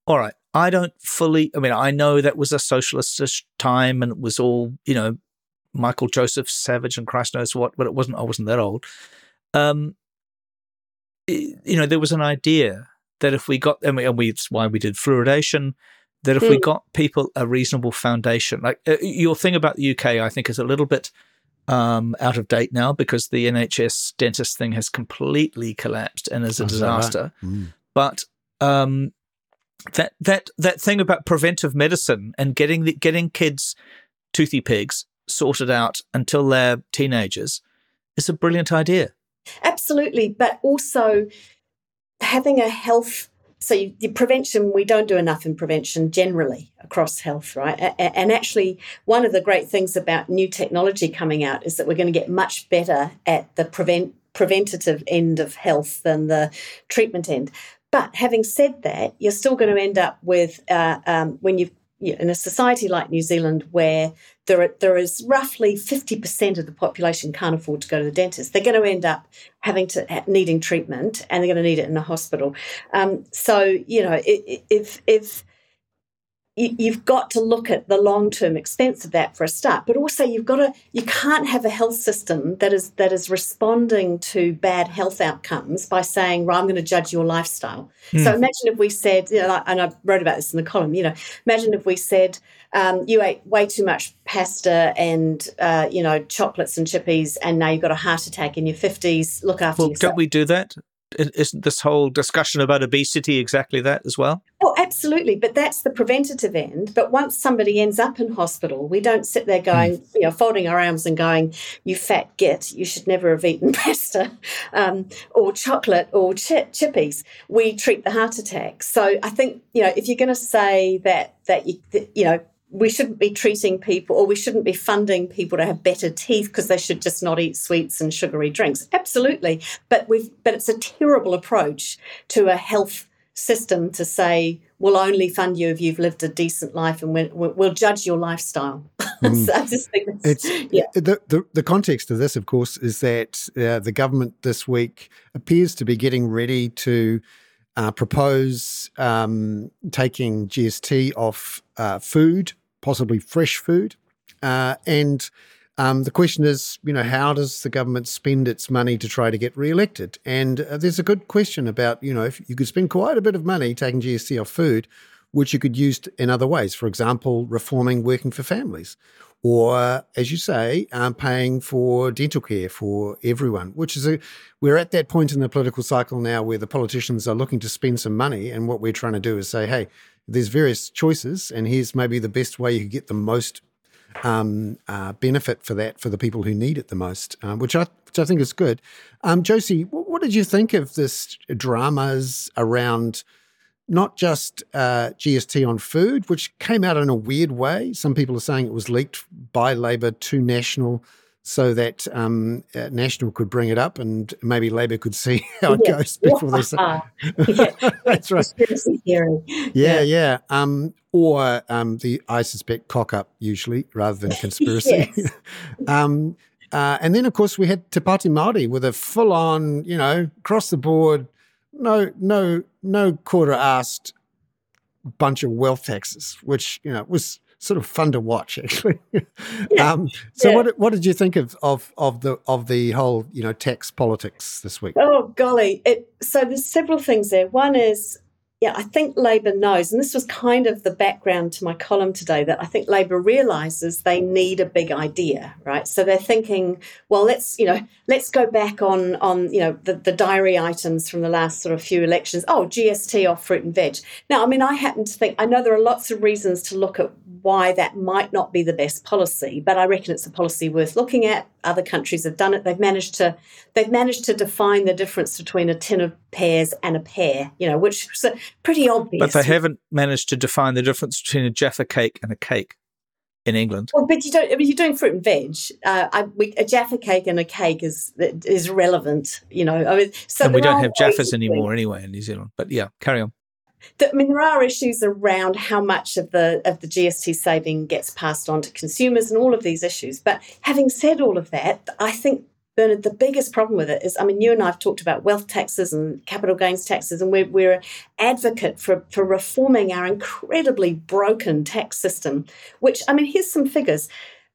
all right, I don't fully. I mean, I know that was a socialist time, and it was all you know, Michael Joseph Savage and Christ knows what, but it wasn't. I wasn't that old. Um, i- you know, there was an idea that if we got, and, we, and we, it's why we did fluoridation. That if we Hmm. got people a reasonable foundation, like uh, your thing about the UK, I think is a little bit um, out of date now because the NHS dentist thing has completely collapsed and is a Oh, right? disaster. Mm. But um, that that that thing about preventive medicine and getting the, getting kids toothy pigs sorted out until they're teenagers is a brilliant idea. Absolutely, but also having a health. So, you, the prevention, we don't do enough in prevention generally across health, right? And actually, one of the great things about new technology coming out is that we're going to get much better at the prevent preventative end of health than the treatment end. But having said that, you're still going to end up with uh, um, when you've in a society like New Zealand where there are, there is roughly 50% of the population can't afford to go to the dentist. They're going to end up having to needing treatment and they're going to need it in a hospital. Um, so, you know, if, if you've got to look at the long-term expense of that for a start, but also you've got to you can't have a health system that is that is responding to bad health outcomes by saying, "Right, I'm going to judge your lifestyle." So Hmm. imagine if we said you know, and I wrote about this in the column. You know, imagine if we said um, you ate way too much pasta and uh, you know chocolates and chippies, and now you've got a heart attack in your fifties. Look after Well, yourself. don't we do that? Isn't this whole discussion about obesity exactly that as well? Oh, absolutely. But that's the preventative end. But once somebody ends up in hospital, we don't sit there going, you know, folding our arms and going, you fat git, you should never have eaten pasta um, or chocolate or chi- chippies. We treat the heart attack. So I think, you know, if you're going to say that, that you, that, you know, we shouldn't be treating people or we shouldn't be funding people to have better teeth because they should just not eat sweets and sugary drinks. Absolutely. But we've but it's a terrible approach to a health system to say we'll only fund you if you've lived a decent life and we'll, we'll judge your lifestyle. Mm. so I just think that's, It's yeah. the, the the context of this, of course, is that uh, the government this week appears to be getting ready to uh, propose um, taking GST off uh, food, possibly fresh food, uh, and um, the question is, you know, how does the government spend its money to try to get re-elected? And uh, there's a good question about, you know, if you could spend quite a bit of money taking GST off food, which you could use in other ways. For example, reforming working for families, or as you say, um, paying for dental care for everyone. Which is a we're at that point in the political cycle now where the politicians are looking to spend some money, and what we're trying to do is say, hey, there's various choices, and here's maybe the best way you get the most um, uh, benefit for that for the people who need it the most, um, which I which I think is good. Um, Josie, what, what did you think of this dramas around not just uh, GST on food, which came out in a weird way? Some people are saying it was leaked by Labor to National. So that um, uh, National could bring it up, and maybe Labor could see how it Yeah. goes before they say. yeah. That's right. Conspiracy theory. Yeah, yeah. Um, or um, the I suspect cock up usually rather than conspiracy. Um, uh, and then of course we had Te Pāti Māori with a full on, you know, across the board, no, no, no quarter asked bunch of wealth taxes, which you know was sort of fun to watch actually. um, so Yeah. what what did you think of of of the of the whole you know tax politics this week? Oh golly! It, so there's several things there. One is, yeah, I think Labor knows, and this was kind of the background to my column today, that I think Labor realizes they need a big idea, right? So they're thinking, well, let's you know, let's go back on on you know the, the diary items from the last sort of few elections. Oh, GST off fruit and veg. Now, I mean, I happen to think I know there are lots of reasons to look at why that might not be the best policy, but I reckon it's a policy worth looking at. Other countries have done it. They've managed to they've managed to define the difference between a tin of pears and a pear, you know, which is pretty obvious. But they haven't managed to define the difference between a Jaffa cake and a cake. in England. Well, but you don't. I mean, you're doing fruit and veg. Uh, I, we, a Jaffa cake and a cake is is relevant. You know, I mean, so and we don't have Jaffas anymore anyway in New Zealand. But yeah, carry on. the- I mean, there are issues around how much of the of the GST saving gets passed on to consumers, and all of these issues. But having said all of that, I think Bernard, the biggest problem with it is, I mean, you and I have talked about wealth taxes and capital gains taxes, and we're we're an advocate for for reforming our incredibly broken tax system. Which, I mean, here's some figures,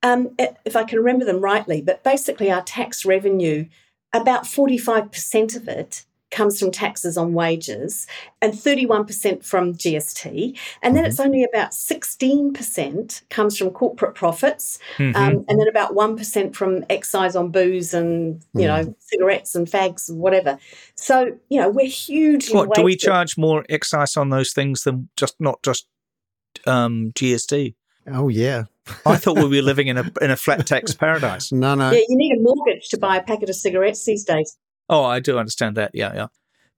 um, if I can remember them rightly. But basically, our tax revenue, about forty five percent of it comes from taxes on wages and 31% from GST. And then Mhm. it's only about 16% comes from corporate profits. Mhm. Um, and then about 1% from excise on booze and, you know, cigarettes and fags and whatever. So, you know, we're hugely what do we charge more excise on those things than just not just um, GST? Oh yeah. I thought we were living in a in a flat tax paradise. No, no. Yeah, you need a mortgage to buy a packet of cigarettes these days. Oh, I do understand that. Yeah, yeah.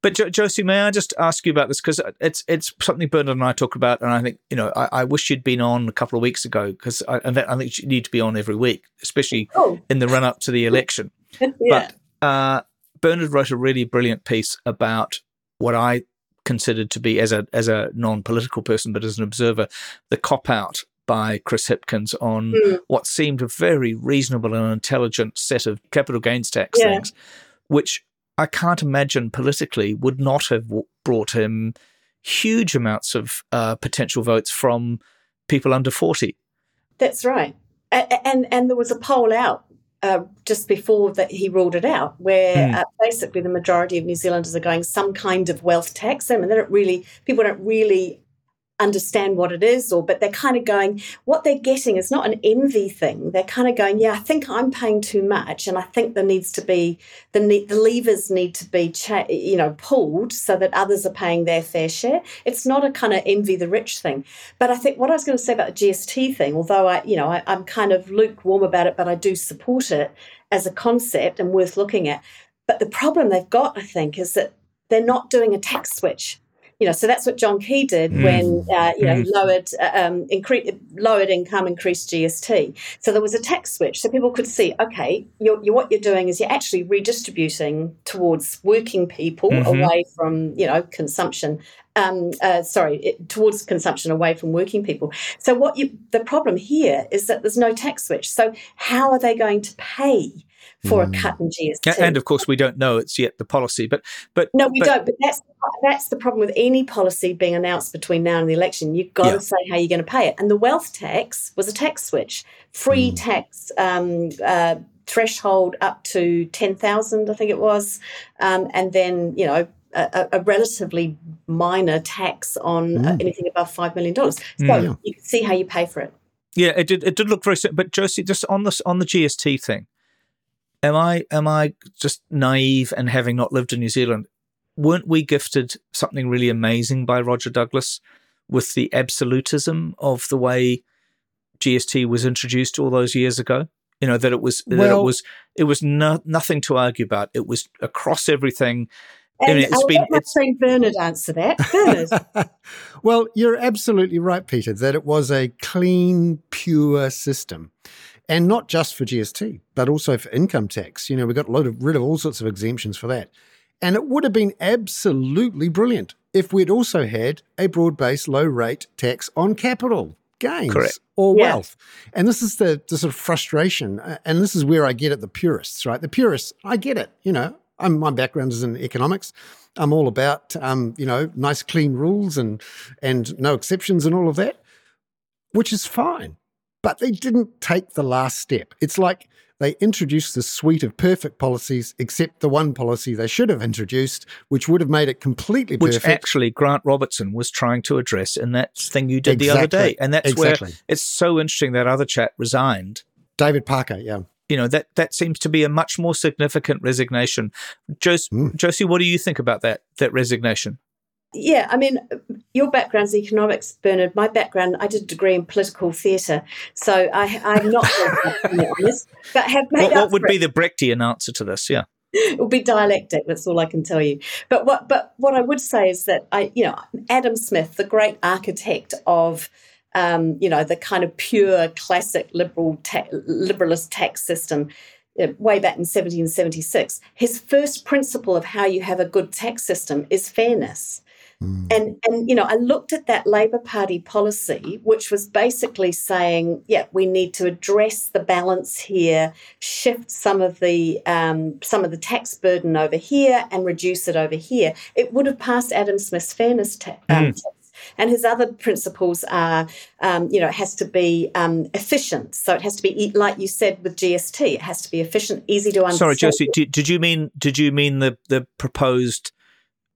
But jo- Josie, may I just ask you about this because it's it's something Bernard and I talk about, and I think you know I, I wish you'd been on a couple of weeks ago because I, I think- you need to be on every week, especially Oh, in the run up to the election. yeah. But uh, Bernard wrote a really brilliant piece about what I considered to be, as a as a non political person, but as an observer, the cop out by Chris Hipkins on Mm. what seemed a very reasonable and intelligent set of capital gains tax Yeah. things, which I can't imagine politically would not have w- brought him huge amounts of uh, potential votes from people under forty. That's right. A- a- And and there was a poll out uh, just before that he ruled it out, where Hmm. uh, basically the majority of New Zealanders are going some kind of wealth tax. I mean, they don't really people don't really understand what it is or but they're kind of going what they're getting is not an envy thing they're kind of going yeah i think i'm paying too much and i think there needs to be the ne- the levers need to be cha- you know pulled so that others are paying their fair share it's not a kind of envy the rich thing but I think what I was going to say about the GST thing, although I, you know, I, I'm kind of lukewarm about it, but I do support it as a concept and worth looking at. But the problem they've got, I think, is that they're not doing a tax switch. You know, so that's what John Key did Mm. when uh, you know Mm. lowered uh, um, incre- lowered income, increased GST. So there was a tax switch, so people could see, okay, you're, you're, what you're doing is you're actually redistributing towards working people Mhm. away from you know consumption um, uh, sorry, it, towards consumption away from working people. So what you the problem here is that there's no tax switch. So how are they going to pay for Mm. a cut in GST? And of course, we don't know it's yet the policy, but but no, we but- don't. But that's that's the problem with any policy being announced between now and the election. You've got Yeah. to say how you're going to pay it. And the wealth tax was a tax switch, free Mm. tax um, uh, threshold up to ten thousand, I think it was, um, and then you know. A, a a relatively minor tax on uh, Mm. anything above five million dollars, so Mm. You can see how you pay for it. Yeah, it did. It did look very. sim- But Josie, just on this on the GST thing, am I am I just naive and having not lived in New Zealand? Weren't we gifted something really amazing by Roger Douglas with the absolutism of the way GST was introduced all those years ago? You know that it was that it was it was no, nothing to argue about. It was across everything. I And mean, it's I'll been- it's- friend Bernard answer that. Bernard, well, you're absolutely right, Peter, that it was a clean, pure system. And not just for GST, but also for income tax. You know, we got a load of rid of all sorts of exemptions for that. And it would have been absolutely brilliant if we'd also had a broad based low rate tax on capital gains Correct. or Yeah. wealth. And this is the, the sort of frustration. uh, And this is where I get at the purists, right? The purists, I get it. You know, I'm, my background is in economics. I'm all about, um, you know, nice, clean rules and and no exceptions and all of that, which is fine. But they didn't take the last step. It's like they introduced this suite of perfect policies, except the one policy they should have introduced, which would have made it completely Which perfect. Which actually Grant Robertson was trying to address in that thing you did the other day, and that's where it's so interesting that other chap resigned David Parker, yeah. You know that that seems to be a much more significant resignation. Jos- Mm. Josie, what do you think about that that resignation? Yeah, I mean, your background's economics, Bernard. My background, I did a degree in political theatre, so I, I'm not honest, but have made What, up what would for be it. the Brechtian answer to this? Yeah, it will be dialectic. That's all I can tell you. But what, but what I would say is that I, you know, Adam Smith, the great architect of um, you know, the kind of pure classic liberal ta- liberalist tax system uh, way back in 1776. His first principle of how you have a good tax system is fairness. Mm. And and you know, I looked at that Labor Party policy, which was basically saying, yeah, we need to address the balance here, shift some of the um, some of the tax burden over here, and reduce it over here. It would have passed Adam Smith's fairness ta- um, mm. And his other principles are, um, you know, it has to be um, efficient. So it has to be, like you said with GST, it has to be efficient, easy to understand. Sorry, Josie, did, did you mean did you mean the the proposed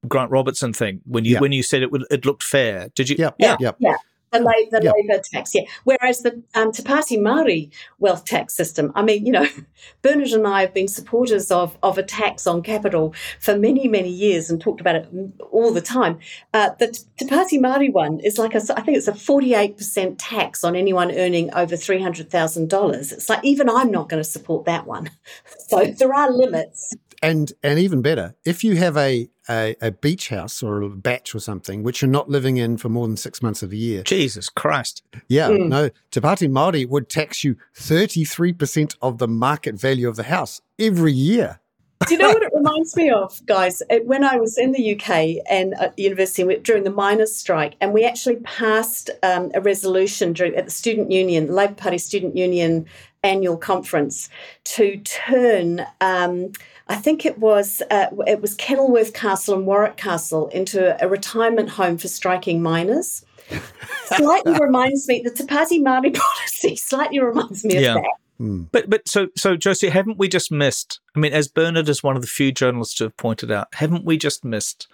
Grant Robertson thing when you yeah. when you said it would it looked fair. Did you? Yeah, yeah, yeah. yeah. The, la- the labour tax, yeah. Whereas the um, Te Māori wealth tax system, I mean, you know, Bernard and I have been supporters of, of a tax on capital for many, many years and talked about it all the time. Uh, the Te Pāti Māori one is like a, I think it's a 48% tax on anyone earning over $300,000. It's like, even I'm not going to support that one. So there are limits and and even better, if you have a, a, a beach house or a bach or something which you're not living in for more than six months of the year, Jesus Christ, yeah, mm. no, Te Pāti Māori would tax you thirty three percent of the market value of the house every year. Do you know what it reminds me of, guys? When I was in the UK and at the university during the miners' strike, and we actually passed um, a resolution during, at the student union, Labour Party student union annual conference, to turn. Um, I think it was uh, it was Kenilworth Castle and Warwick Castle into a retirement home for striking miners. slightly reminds me the Te Pāti Māori policy slightly reminds me yeah. of that. Mm. But but so so Josie, haven't we just missed? I mean, as Bernard is one of the few journalists to have pointed out, haven't we just missed?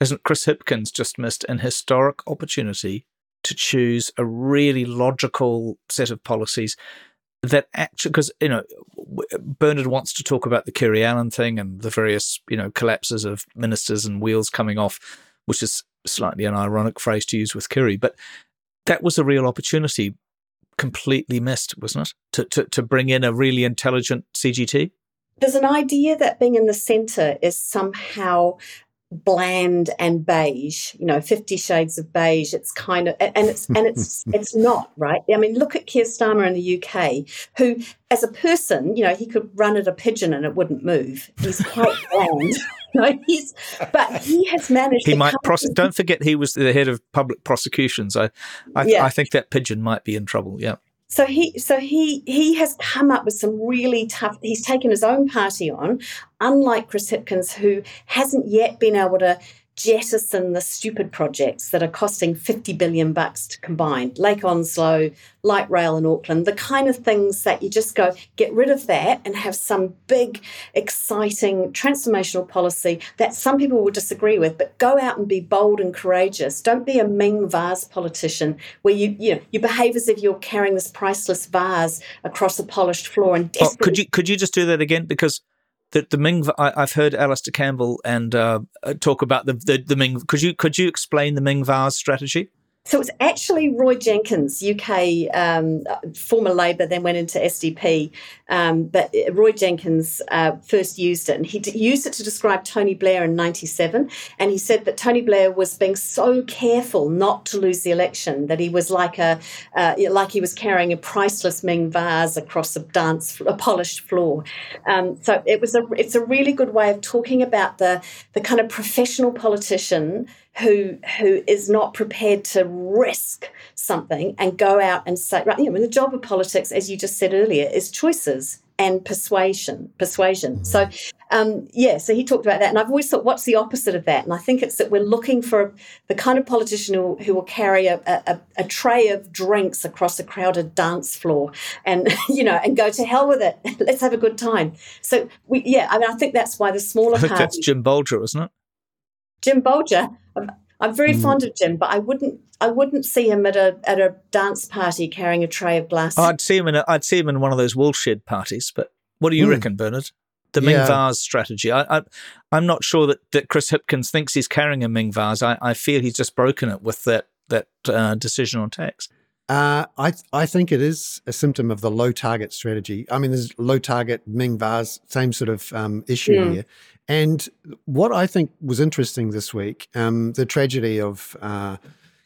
Hasn't Chris Hipkins just missed an historic opportunity to choose a really logical set of policies that actually, because you know, Bernard wants to talk about the Kiri Allan thing and the various you know collapses of ministers and wheels coming off, which is slightly an ironic phrase to use with Kiri, but that was a real opportunity completely missed, wasn't it? To, to, to bring in a really intelligent CGT? There's an idea that being in the centre is somehow bland and beige you know 50 shades of beige it's kind of and it's and it's it's not right? I mean look at Keir Starmer in the UK who as a person you know he could run at a pigeon and it wouldn't move. He's quite bland no he's but he has managed he might pros- don't forget he was the head of public prosecutions. I I, yeah. I think that pigeon might be in trouble yeah so he so he he has come up with some really tough he's taken his own party on unlike chris hipkins who hasn't yet been able to jettison the stupid projects that are costing 50 billion bucks to combine lake onslow light rail in auckland the kind of things that you just go get rid of that and have some big exciting transformational policy that some people will disagree with but go out and be bold and courageous. Don't be a ming vase politician where you you know you behave as if you're carrying this priceless vase across a polished floor and oh, could you could you just do that again? Because the, the Ming. I, have heard Alastair Campbell and uh, talk about the, the, the Ming. Could you could you explain the Ming vase strategy? So it's actually Roy Jenkins, UK um, former Labor, then went into SDP. Um, but Roy Jenkins uh, first used it, and he d- used it to describe Tony Blair in '97. And he said that Tony Blair was being so careful not to lose the election that he was like a uh, like he was carrying a priceless Ming vase across a dance a polished floor. Um, so it was a it's a really good way of talking about the the kind of professional politician who who is not prepared to risk something and go out and say right you know the job of politics as you just said earlier is choices and persuasion persuasion mm-hmm. so um, yeah so he talked about that and i've always thought what's the opposite of that and i think it's that we're looking for the kind of politician who, who will carry a, a, a, tray of drinks across a crowded dance floor and you know and go to hell with it let's have a good time so we yeah i mean i think that's why the smaller I think that's jim bolger isn't it Jim Bolger. I'm, I'm very mm. fond of Jim, but I wouldn't I wouldn't see him at a at a dance party carrying a tray of glass. I'd see him in a, I'd see him in one of those woolshed parties. But what do you mm. reckon, Bernard? The Ming yeah. vase strategy. I, I am not sure that, that Chris Hipkins thinks he's carrying a Ming vase. I, I feel he's just broken it with that that uh, decision on tax. Uh, I I think it is a symptom of the low target strategy. I mean, there's low target Ming vase, same sort of um, issue mm. here. And what I think was interesting this week, um, the tragedy of uh,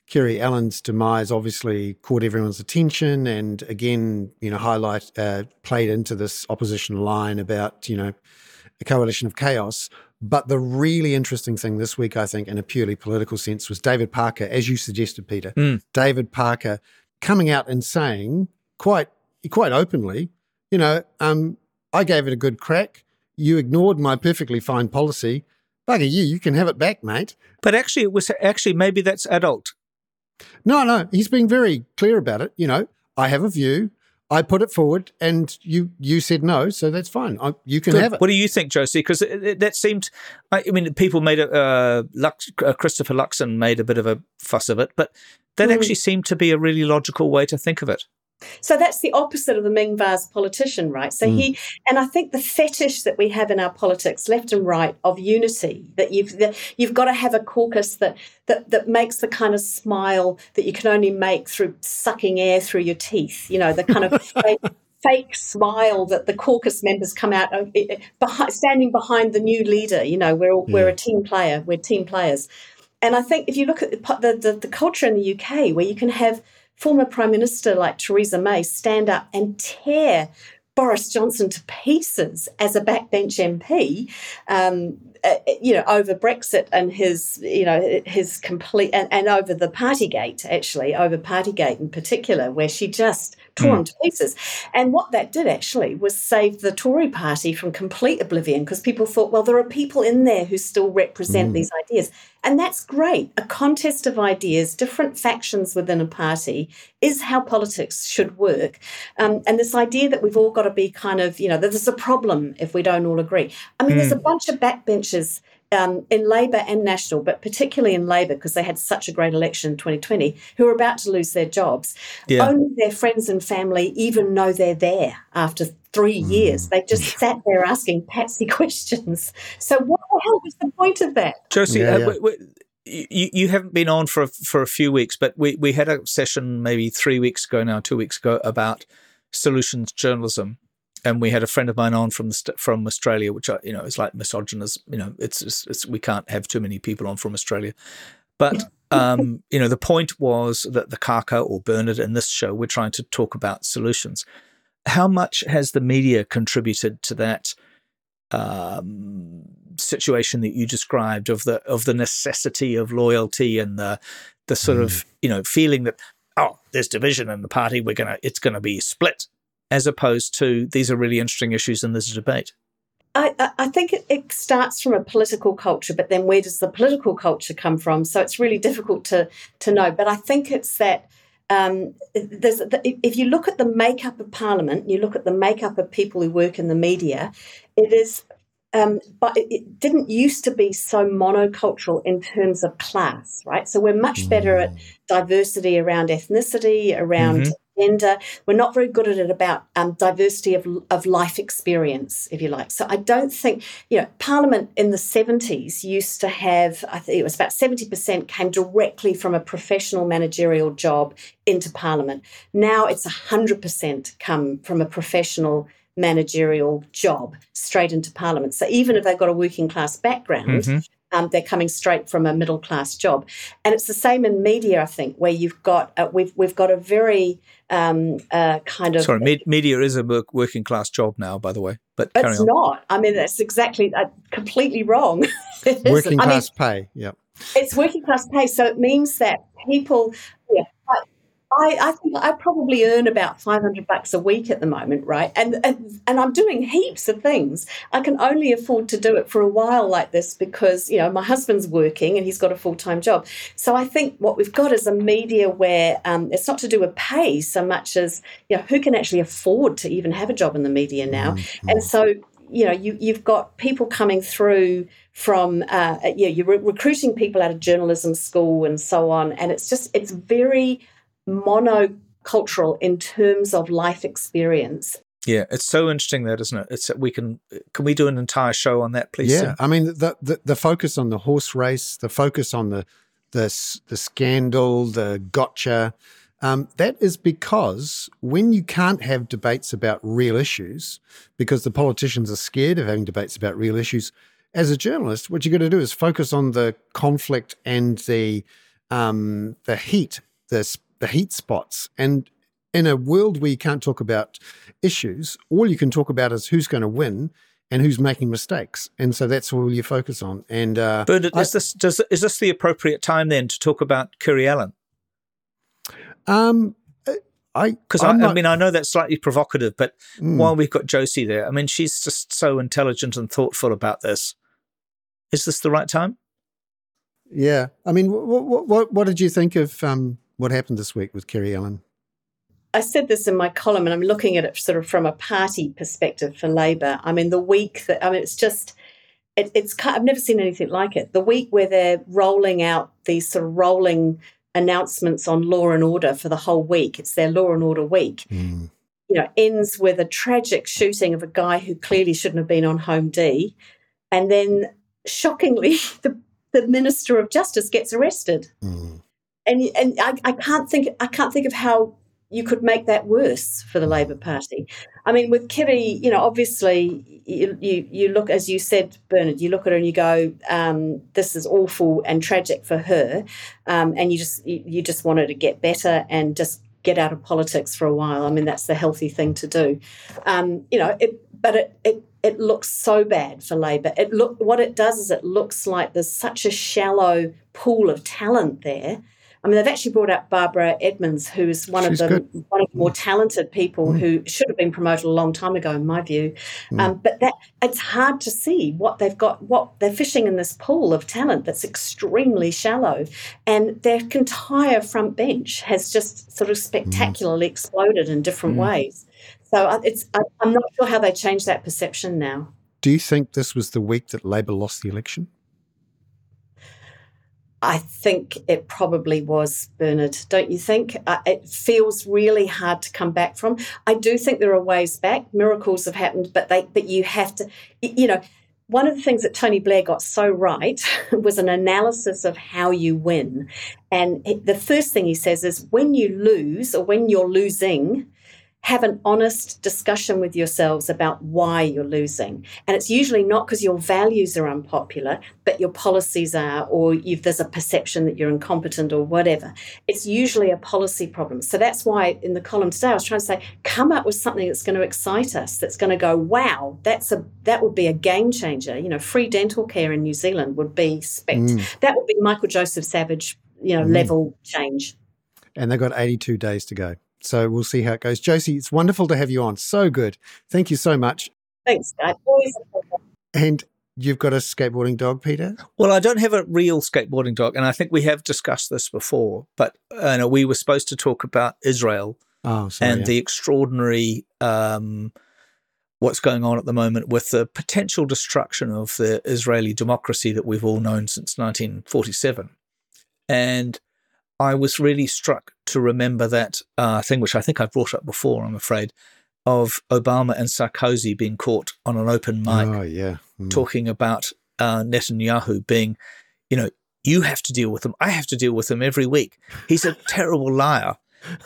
Kiri Allan's demise obviously caught everyone's attention, and again, you know, highlight uh, played into this opposition line about you know a coalition of chaos. But the really interesting thing this week, I think, in a purely political sense, was David Parker, as you suggested, Peter. Mm. David Parker coming out and saying quite quite openly, you know, um, I gave it a good crack. You ignored my perfectly fine policy. Bugger you, you can have it back, mate. But actually, it was actually maybe that's adult. No, no, he's being very clear about it. You know, I have a view. I put it forward, and you you said no, so that's fine. I, you can Good. have it. What do you think, Josie? Because that seemed, I I mean, people made a, uh, Lux, uh, Christopher Luxon made a bit of a fuss of it, but that Mm. actually seemed to be a really logical way to think of it. So that's the opposite of the Ming Vase politician, right? So Mm. he, and I think the fetish that we have in our politics, left and right, of unity, that you've that you've got to have a caucus that that that makes the kind of smile that you can only make through sucking air through your teeth. You know, the kind of fake, fake smile that the caucus members come out uh, uh, behind, standing behind the new leader. You know, we're all, we're a team player, we're team players. And I think if you look at the, the, the, the culture in the UK, where you can have former Prime Minister like Theresa May stand up and tear Boris Johnson to pieces as a backbench MP, um, Uh, you know, over Brexit and his, you know, his complete, and, and over the Partygate, actually, over Partygate in particular, where she just tore hmm. him to pieces. And what that did actually was save the Tory party from complete oblivion because people thought, well, there are people in there who still represent hmm. these ideas. And that's great. A contest of ideas, different factions within a party, is how politics should work. Um, and this idea that we've all got to be kind of, you know, that there's a problem if we don't all agree. I mean, there's hmm. a bunch of backbenchers um, in Labor and National, but particularly in Labor, because they had such a great election in 2020, who are about to lose their jobs. Yeah. Only their friends and family even know they're there after three years. They just sat there asking Patsy questions. So, what the hell was the point of that? Josie, Yeah, uh, yeah. w- w- you, you haven't been on for a, for a few weeks, but we, we had a session maybe three weeks ago now, two weeks ago, about solutions journalism, and we had a friend of mine on from from Australia, which I, you know is like misogynist. You know, it's, it's, it's we can't have too many people on from Australia, but um, you know the point was that the Kākā or Bernard in this show we're trying to talk about solutions. How much has the media contributed to that? um, situation that you described of the of the necessity of loyalty and the the sort of you know feeling that oh there's division in the party we're gonna it's gonna be split as opposed to these are really interesting issues and there's a debate. I, I- think it, it starts from a political culture, but then where does the political culture come from? So it's really difficult to to know. But I think it's that um, there's if you look at the makeup of Parliament, you look at the makeup of people who work in the media, it is. Um, but it, it didn't used to be so monocultural in terms of class, right? So we're much better at diversity around ethnicity, around Mhm. Gender. We're not very good at it about um, diversity of, of life experience, if you like. So I don't think, you know, Parliament in the 70s used to have, I think it was about 70% came directly from a professional managerial job into Parliament. Now it's 100% come from a professional managerial job straight into Parliament. So even if they've got a working class background, Mhm. Um, they're coming straight from a middle class job, and it's the same in media. I think where you've got uh, we've we've got a very um, uh, kind of Sorry, med- media is a work, working class job now, by the way. But but it's on. not. I mean, that's exactly uh, completely wrong. It isn't. Working I mean, class pay. Yep. it's working class pay, so it means that people. Yeah, I, I, think I probably earn about five hundred bucks a week at the moment, right? And, and and I'm doing heaps of things. I can only afford to do it for a while like this because you know my husband's working and he's got a full time job. So I think what we've got is a media where um, it's not to do with pay so much as you know who can actually afford to even have a job in the media now, and so you know you you've got people coming through from uh, yeah you're re- recruiting people out of journalism school and so on and it's just it's very monocultural in terms of life experience Yeah, it's so interesting that, isn't it? It's we can can we do an entire show on that, please? Yeah, Sam? I mean the, the the focus on the horse race, the focus on the the the scandal, the gotcha. Um, that is because when you can't have debates about real issues, because the politicians are scared of having debates about real issues, as a journalist, what you got to do is focus on the conflict and the um, the heat, the the heat spots, and in a world where you can't talk about issues, all you can talk about is who's going to win and who's making mistakes, and so that's all you focus on. And uh, Bernard, I, is this does is this the appropriate time then to talk about Kiri Allan? Um, I because I, I, mean I know that's slightly provocative, but mm. while we've got Josie there, I mean she's just so intelligent and thoughtful about this. Is this the right time? Yeah, I mean, what what what did you think of um, what happened this week with Kiri Allan? I said this in my column, and I'm looking at it sort of from a party perspective for Labor. I mean, the week that I mean, it's just it, it's I've never seen anything like it. The week where they're rolling out these sort of rolling announcements on law and order for the whole week. It's their law and order week. Mm. You know, ends with a tragic shooting of a guy who clearly shouldn't have been on Home D, and then shockingly, the the Minister of Justice gets arrested. Mm. And and I, I can't think I can't think of how you could make that worse for the Labor Party. I mean, with Kiri, you know, obviously, you, you, you look, as you said, Bernard, you look at her and you go, um, this is awful and tragic for her. Um, and you just, you, you just want her to get better and just get out of politics for a while. I mean, that's the healthy thing to do. Um, you know, it, but it, it, it looks so bad for Labor. It look what it does is it looks like there's such a shallow pool of talent there I mean, they've actually brought out Barbara Edmonds, who's one She's of the good. one of the more talented people mm. who should have been promoted a long time ago, in my view. Mm. Um, but that it's hard to see what they've got. What they're fishing in this pool of talent that's extremely shallow, and their entire front bench has just sort of spectacularly mm. exploded in different mm. ways. So it's I'm not sure how they change that perception now. Do you think this was the week that Labor lost the election? I think it probably was Bernard, don't you think? Uh, it feels really hard to come back from. I do think there are ways back. Miracles have happened, but they but you have to you know, one of the things that Tony Blair got so right was an analysis of how you win. And the first thing he says is when you lose or when you're losing, have an honest discussion with yourselves about why you're losing. And it's usually not because your values are unpopular, but your policies are, or there's a perception that you're incompetent or whatever. It's usually a policy problem. So that's why in the column today I was trying to say, come up with something that's going to excite us, that's going to go, wow, that's a that would be a game changer. You know, free dental care in New Zealand would be spect. Mm. That would be Michael Joseph Savage, you know, mm. level change. And they've got 82 days to go. So we'll see how it goes. Josie, it's wonderful to have you on. So good. Thank you so much. Thanks, Scott. Always And you've got a skateboarding dog, Peter? Well, I don't have a real skateboarding dog, and I think we have discussed this before. But uh, no, we were supposed to talk about Israel oh, sorry, and yeah. the extraordinary um, what's going on at the moment with the potential destruction of the Israeli democracy that we've all known since 1947. And I was really struck to remember that uh, thing, which I think I've brought up before, I'm afraid, of Obama and Sarkozy being caught on an open mic oh, yeah. mm. talking about uh, Netanyahu being, you know, you have to deal with him. I have to deal with him every week. He's a terrible liar.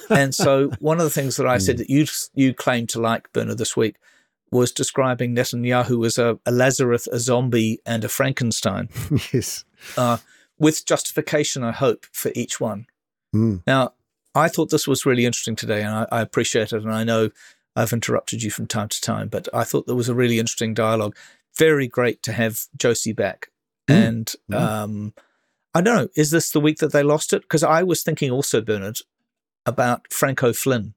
And so one of the things that I said mm. that you you claimed to like, Bernard, this week was describing Netanyahu as a, a Lazarus, a zombie, and a Frankenstein. yes. Uh, with justification, I hope, for each one. Mm. Now, I thought this was really interesting today, and I, I, appreciate it. And I know I've interrupted you from time to time, but I thought there was a really interesting dialogue. Very great to have Josie back. Mm. And mm. Um, I don't know, is this the week that they lost it? Because I was thinking also, Bernard, about Frank O'Flynn,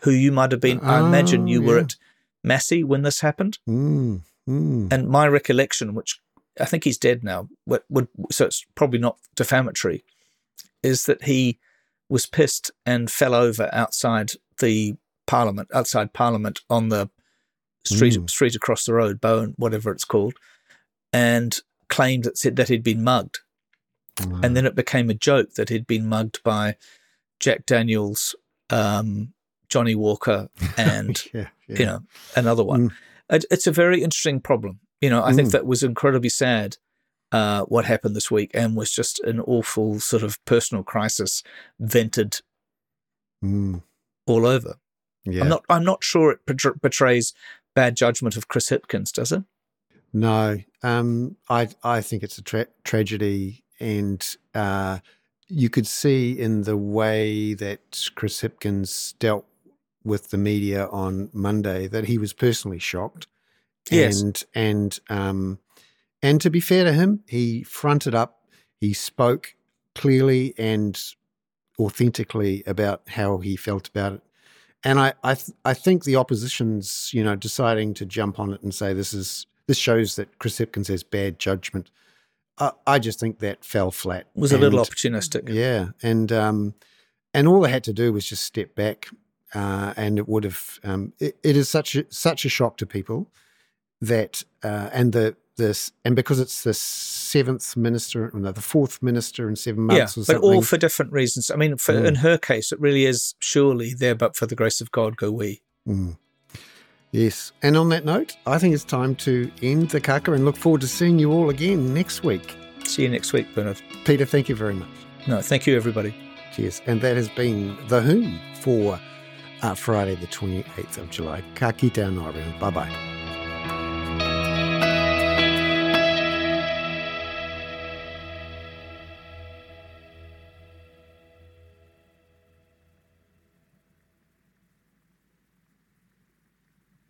who you might have been. I imagine you yeah. were at Massey when this happened. Mm. mm. And my recollection, which I think he's dead now. Would, would, so it's probably not defamatory. Is that he was pissed and fell over outside the Parliament, outside Parliament on the street mm. street across the road, Bowen, whatever it's called, and claimed that said that he'd been mugged, and then it became a joke that he'd been mugged by Jack Daniels, um, Johnnie Walker, and yeah, yeah. you know another one. Mm. It, it's a very interesting problem you know, I mm. think that was incredibly sad uh, what happened this week and was just an awful sort of personal crisis vented mm. all over. Yeah. I'm not. I'm not sure it portrays bad judgment of Chris Hipkins, does it? No, um, I I think it's a tra- tragedy, and uh, you could see in the way that Chris Hipkins dealt with the media on Monday that he was personally shocked. Yes. And and um and to be fair to him, he fronted up, he spoke clearly and authentically about how he felt about it. And I I, th- I think the opposition's, you know, deciding to jump on it and say this is this shows that Chris Hipkins has bad judgment. I, I just think that fell flat. was a little opportunistic. yeah, and um, and all they had to do was just step back, uh, and it would have. Um, it, it is such a, such a shock to people that, uh, and the this, and because it's the seventh minister, no, the fourth minister in seven Yeah, months, or but all for different reasons. I mean, for, Mm. in her case, it really is surely there, but for the grace of God go we. Mm. Yes, and on that note, I think it's time to end the Kākā and look forward to seeing you all again next week. See you next week, Bernard. Peter, thank you very much. No, thank you, everybody. Cheers. And that has been The Hoon for uh, Friday, the 28th of July. Ka kite. Bye bye.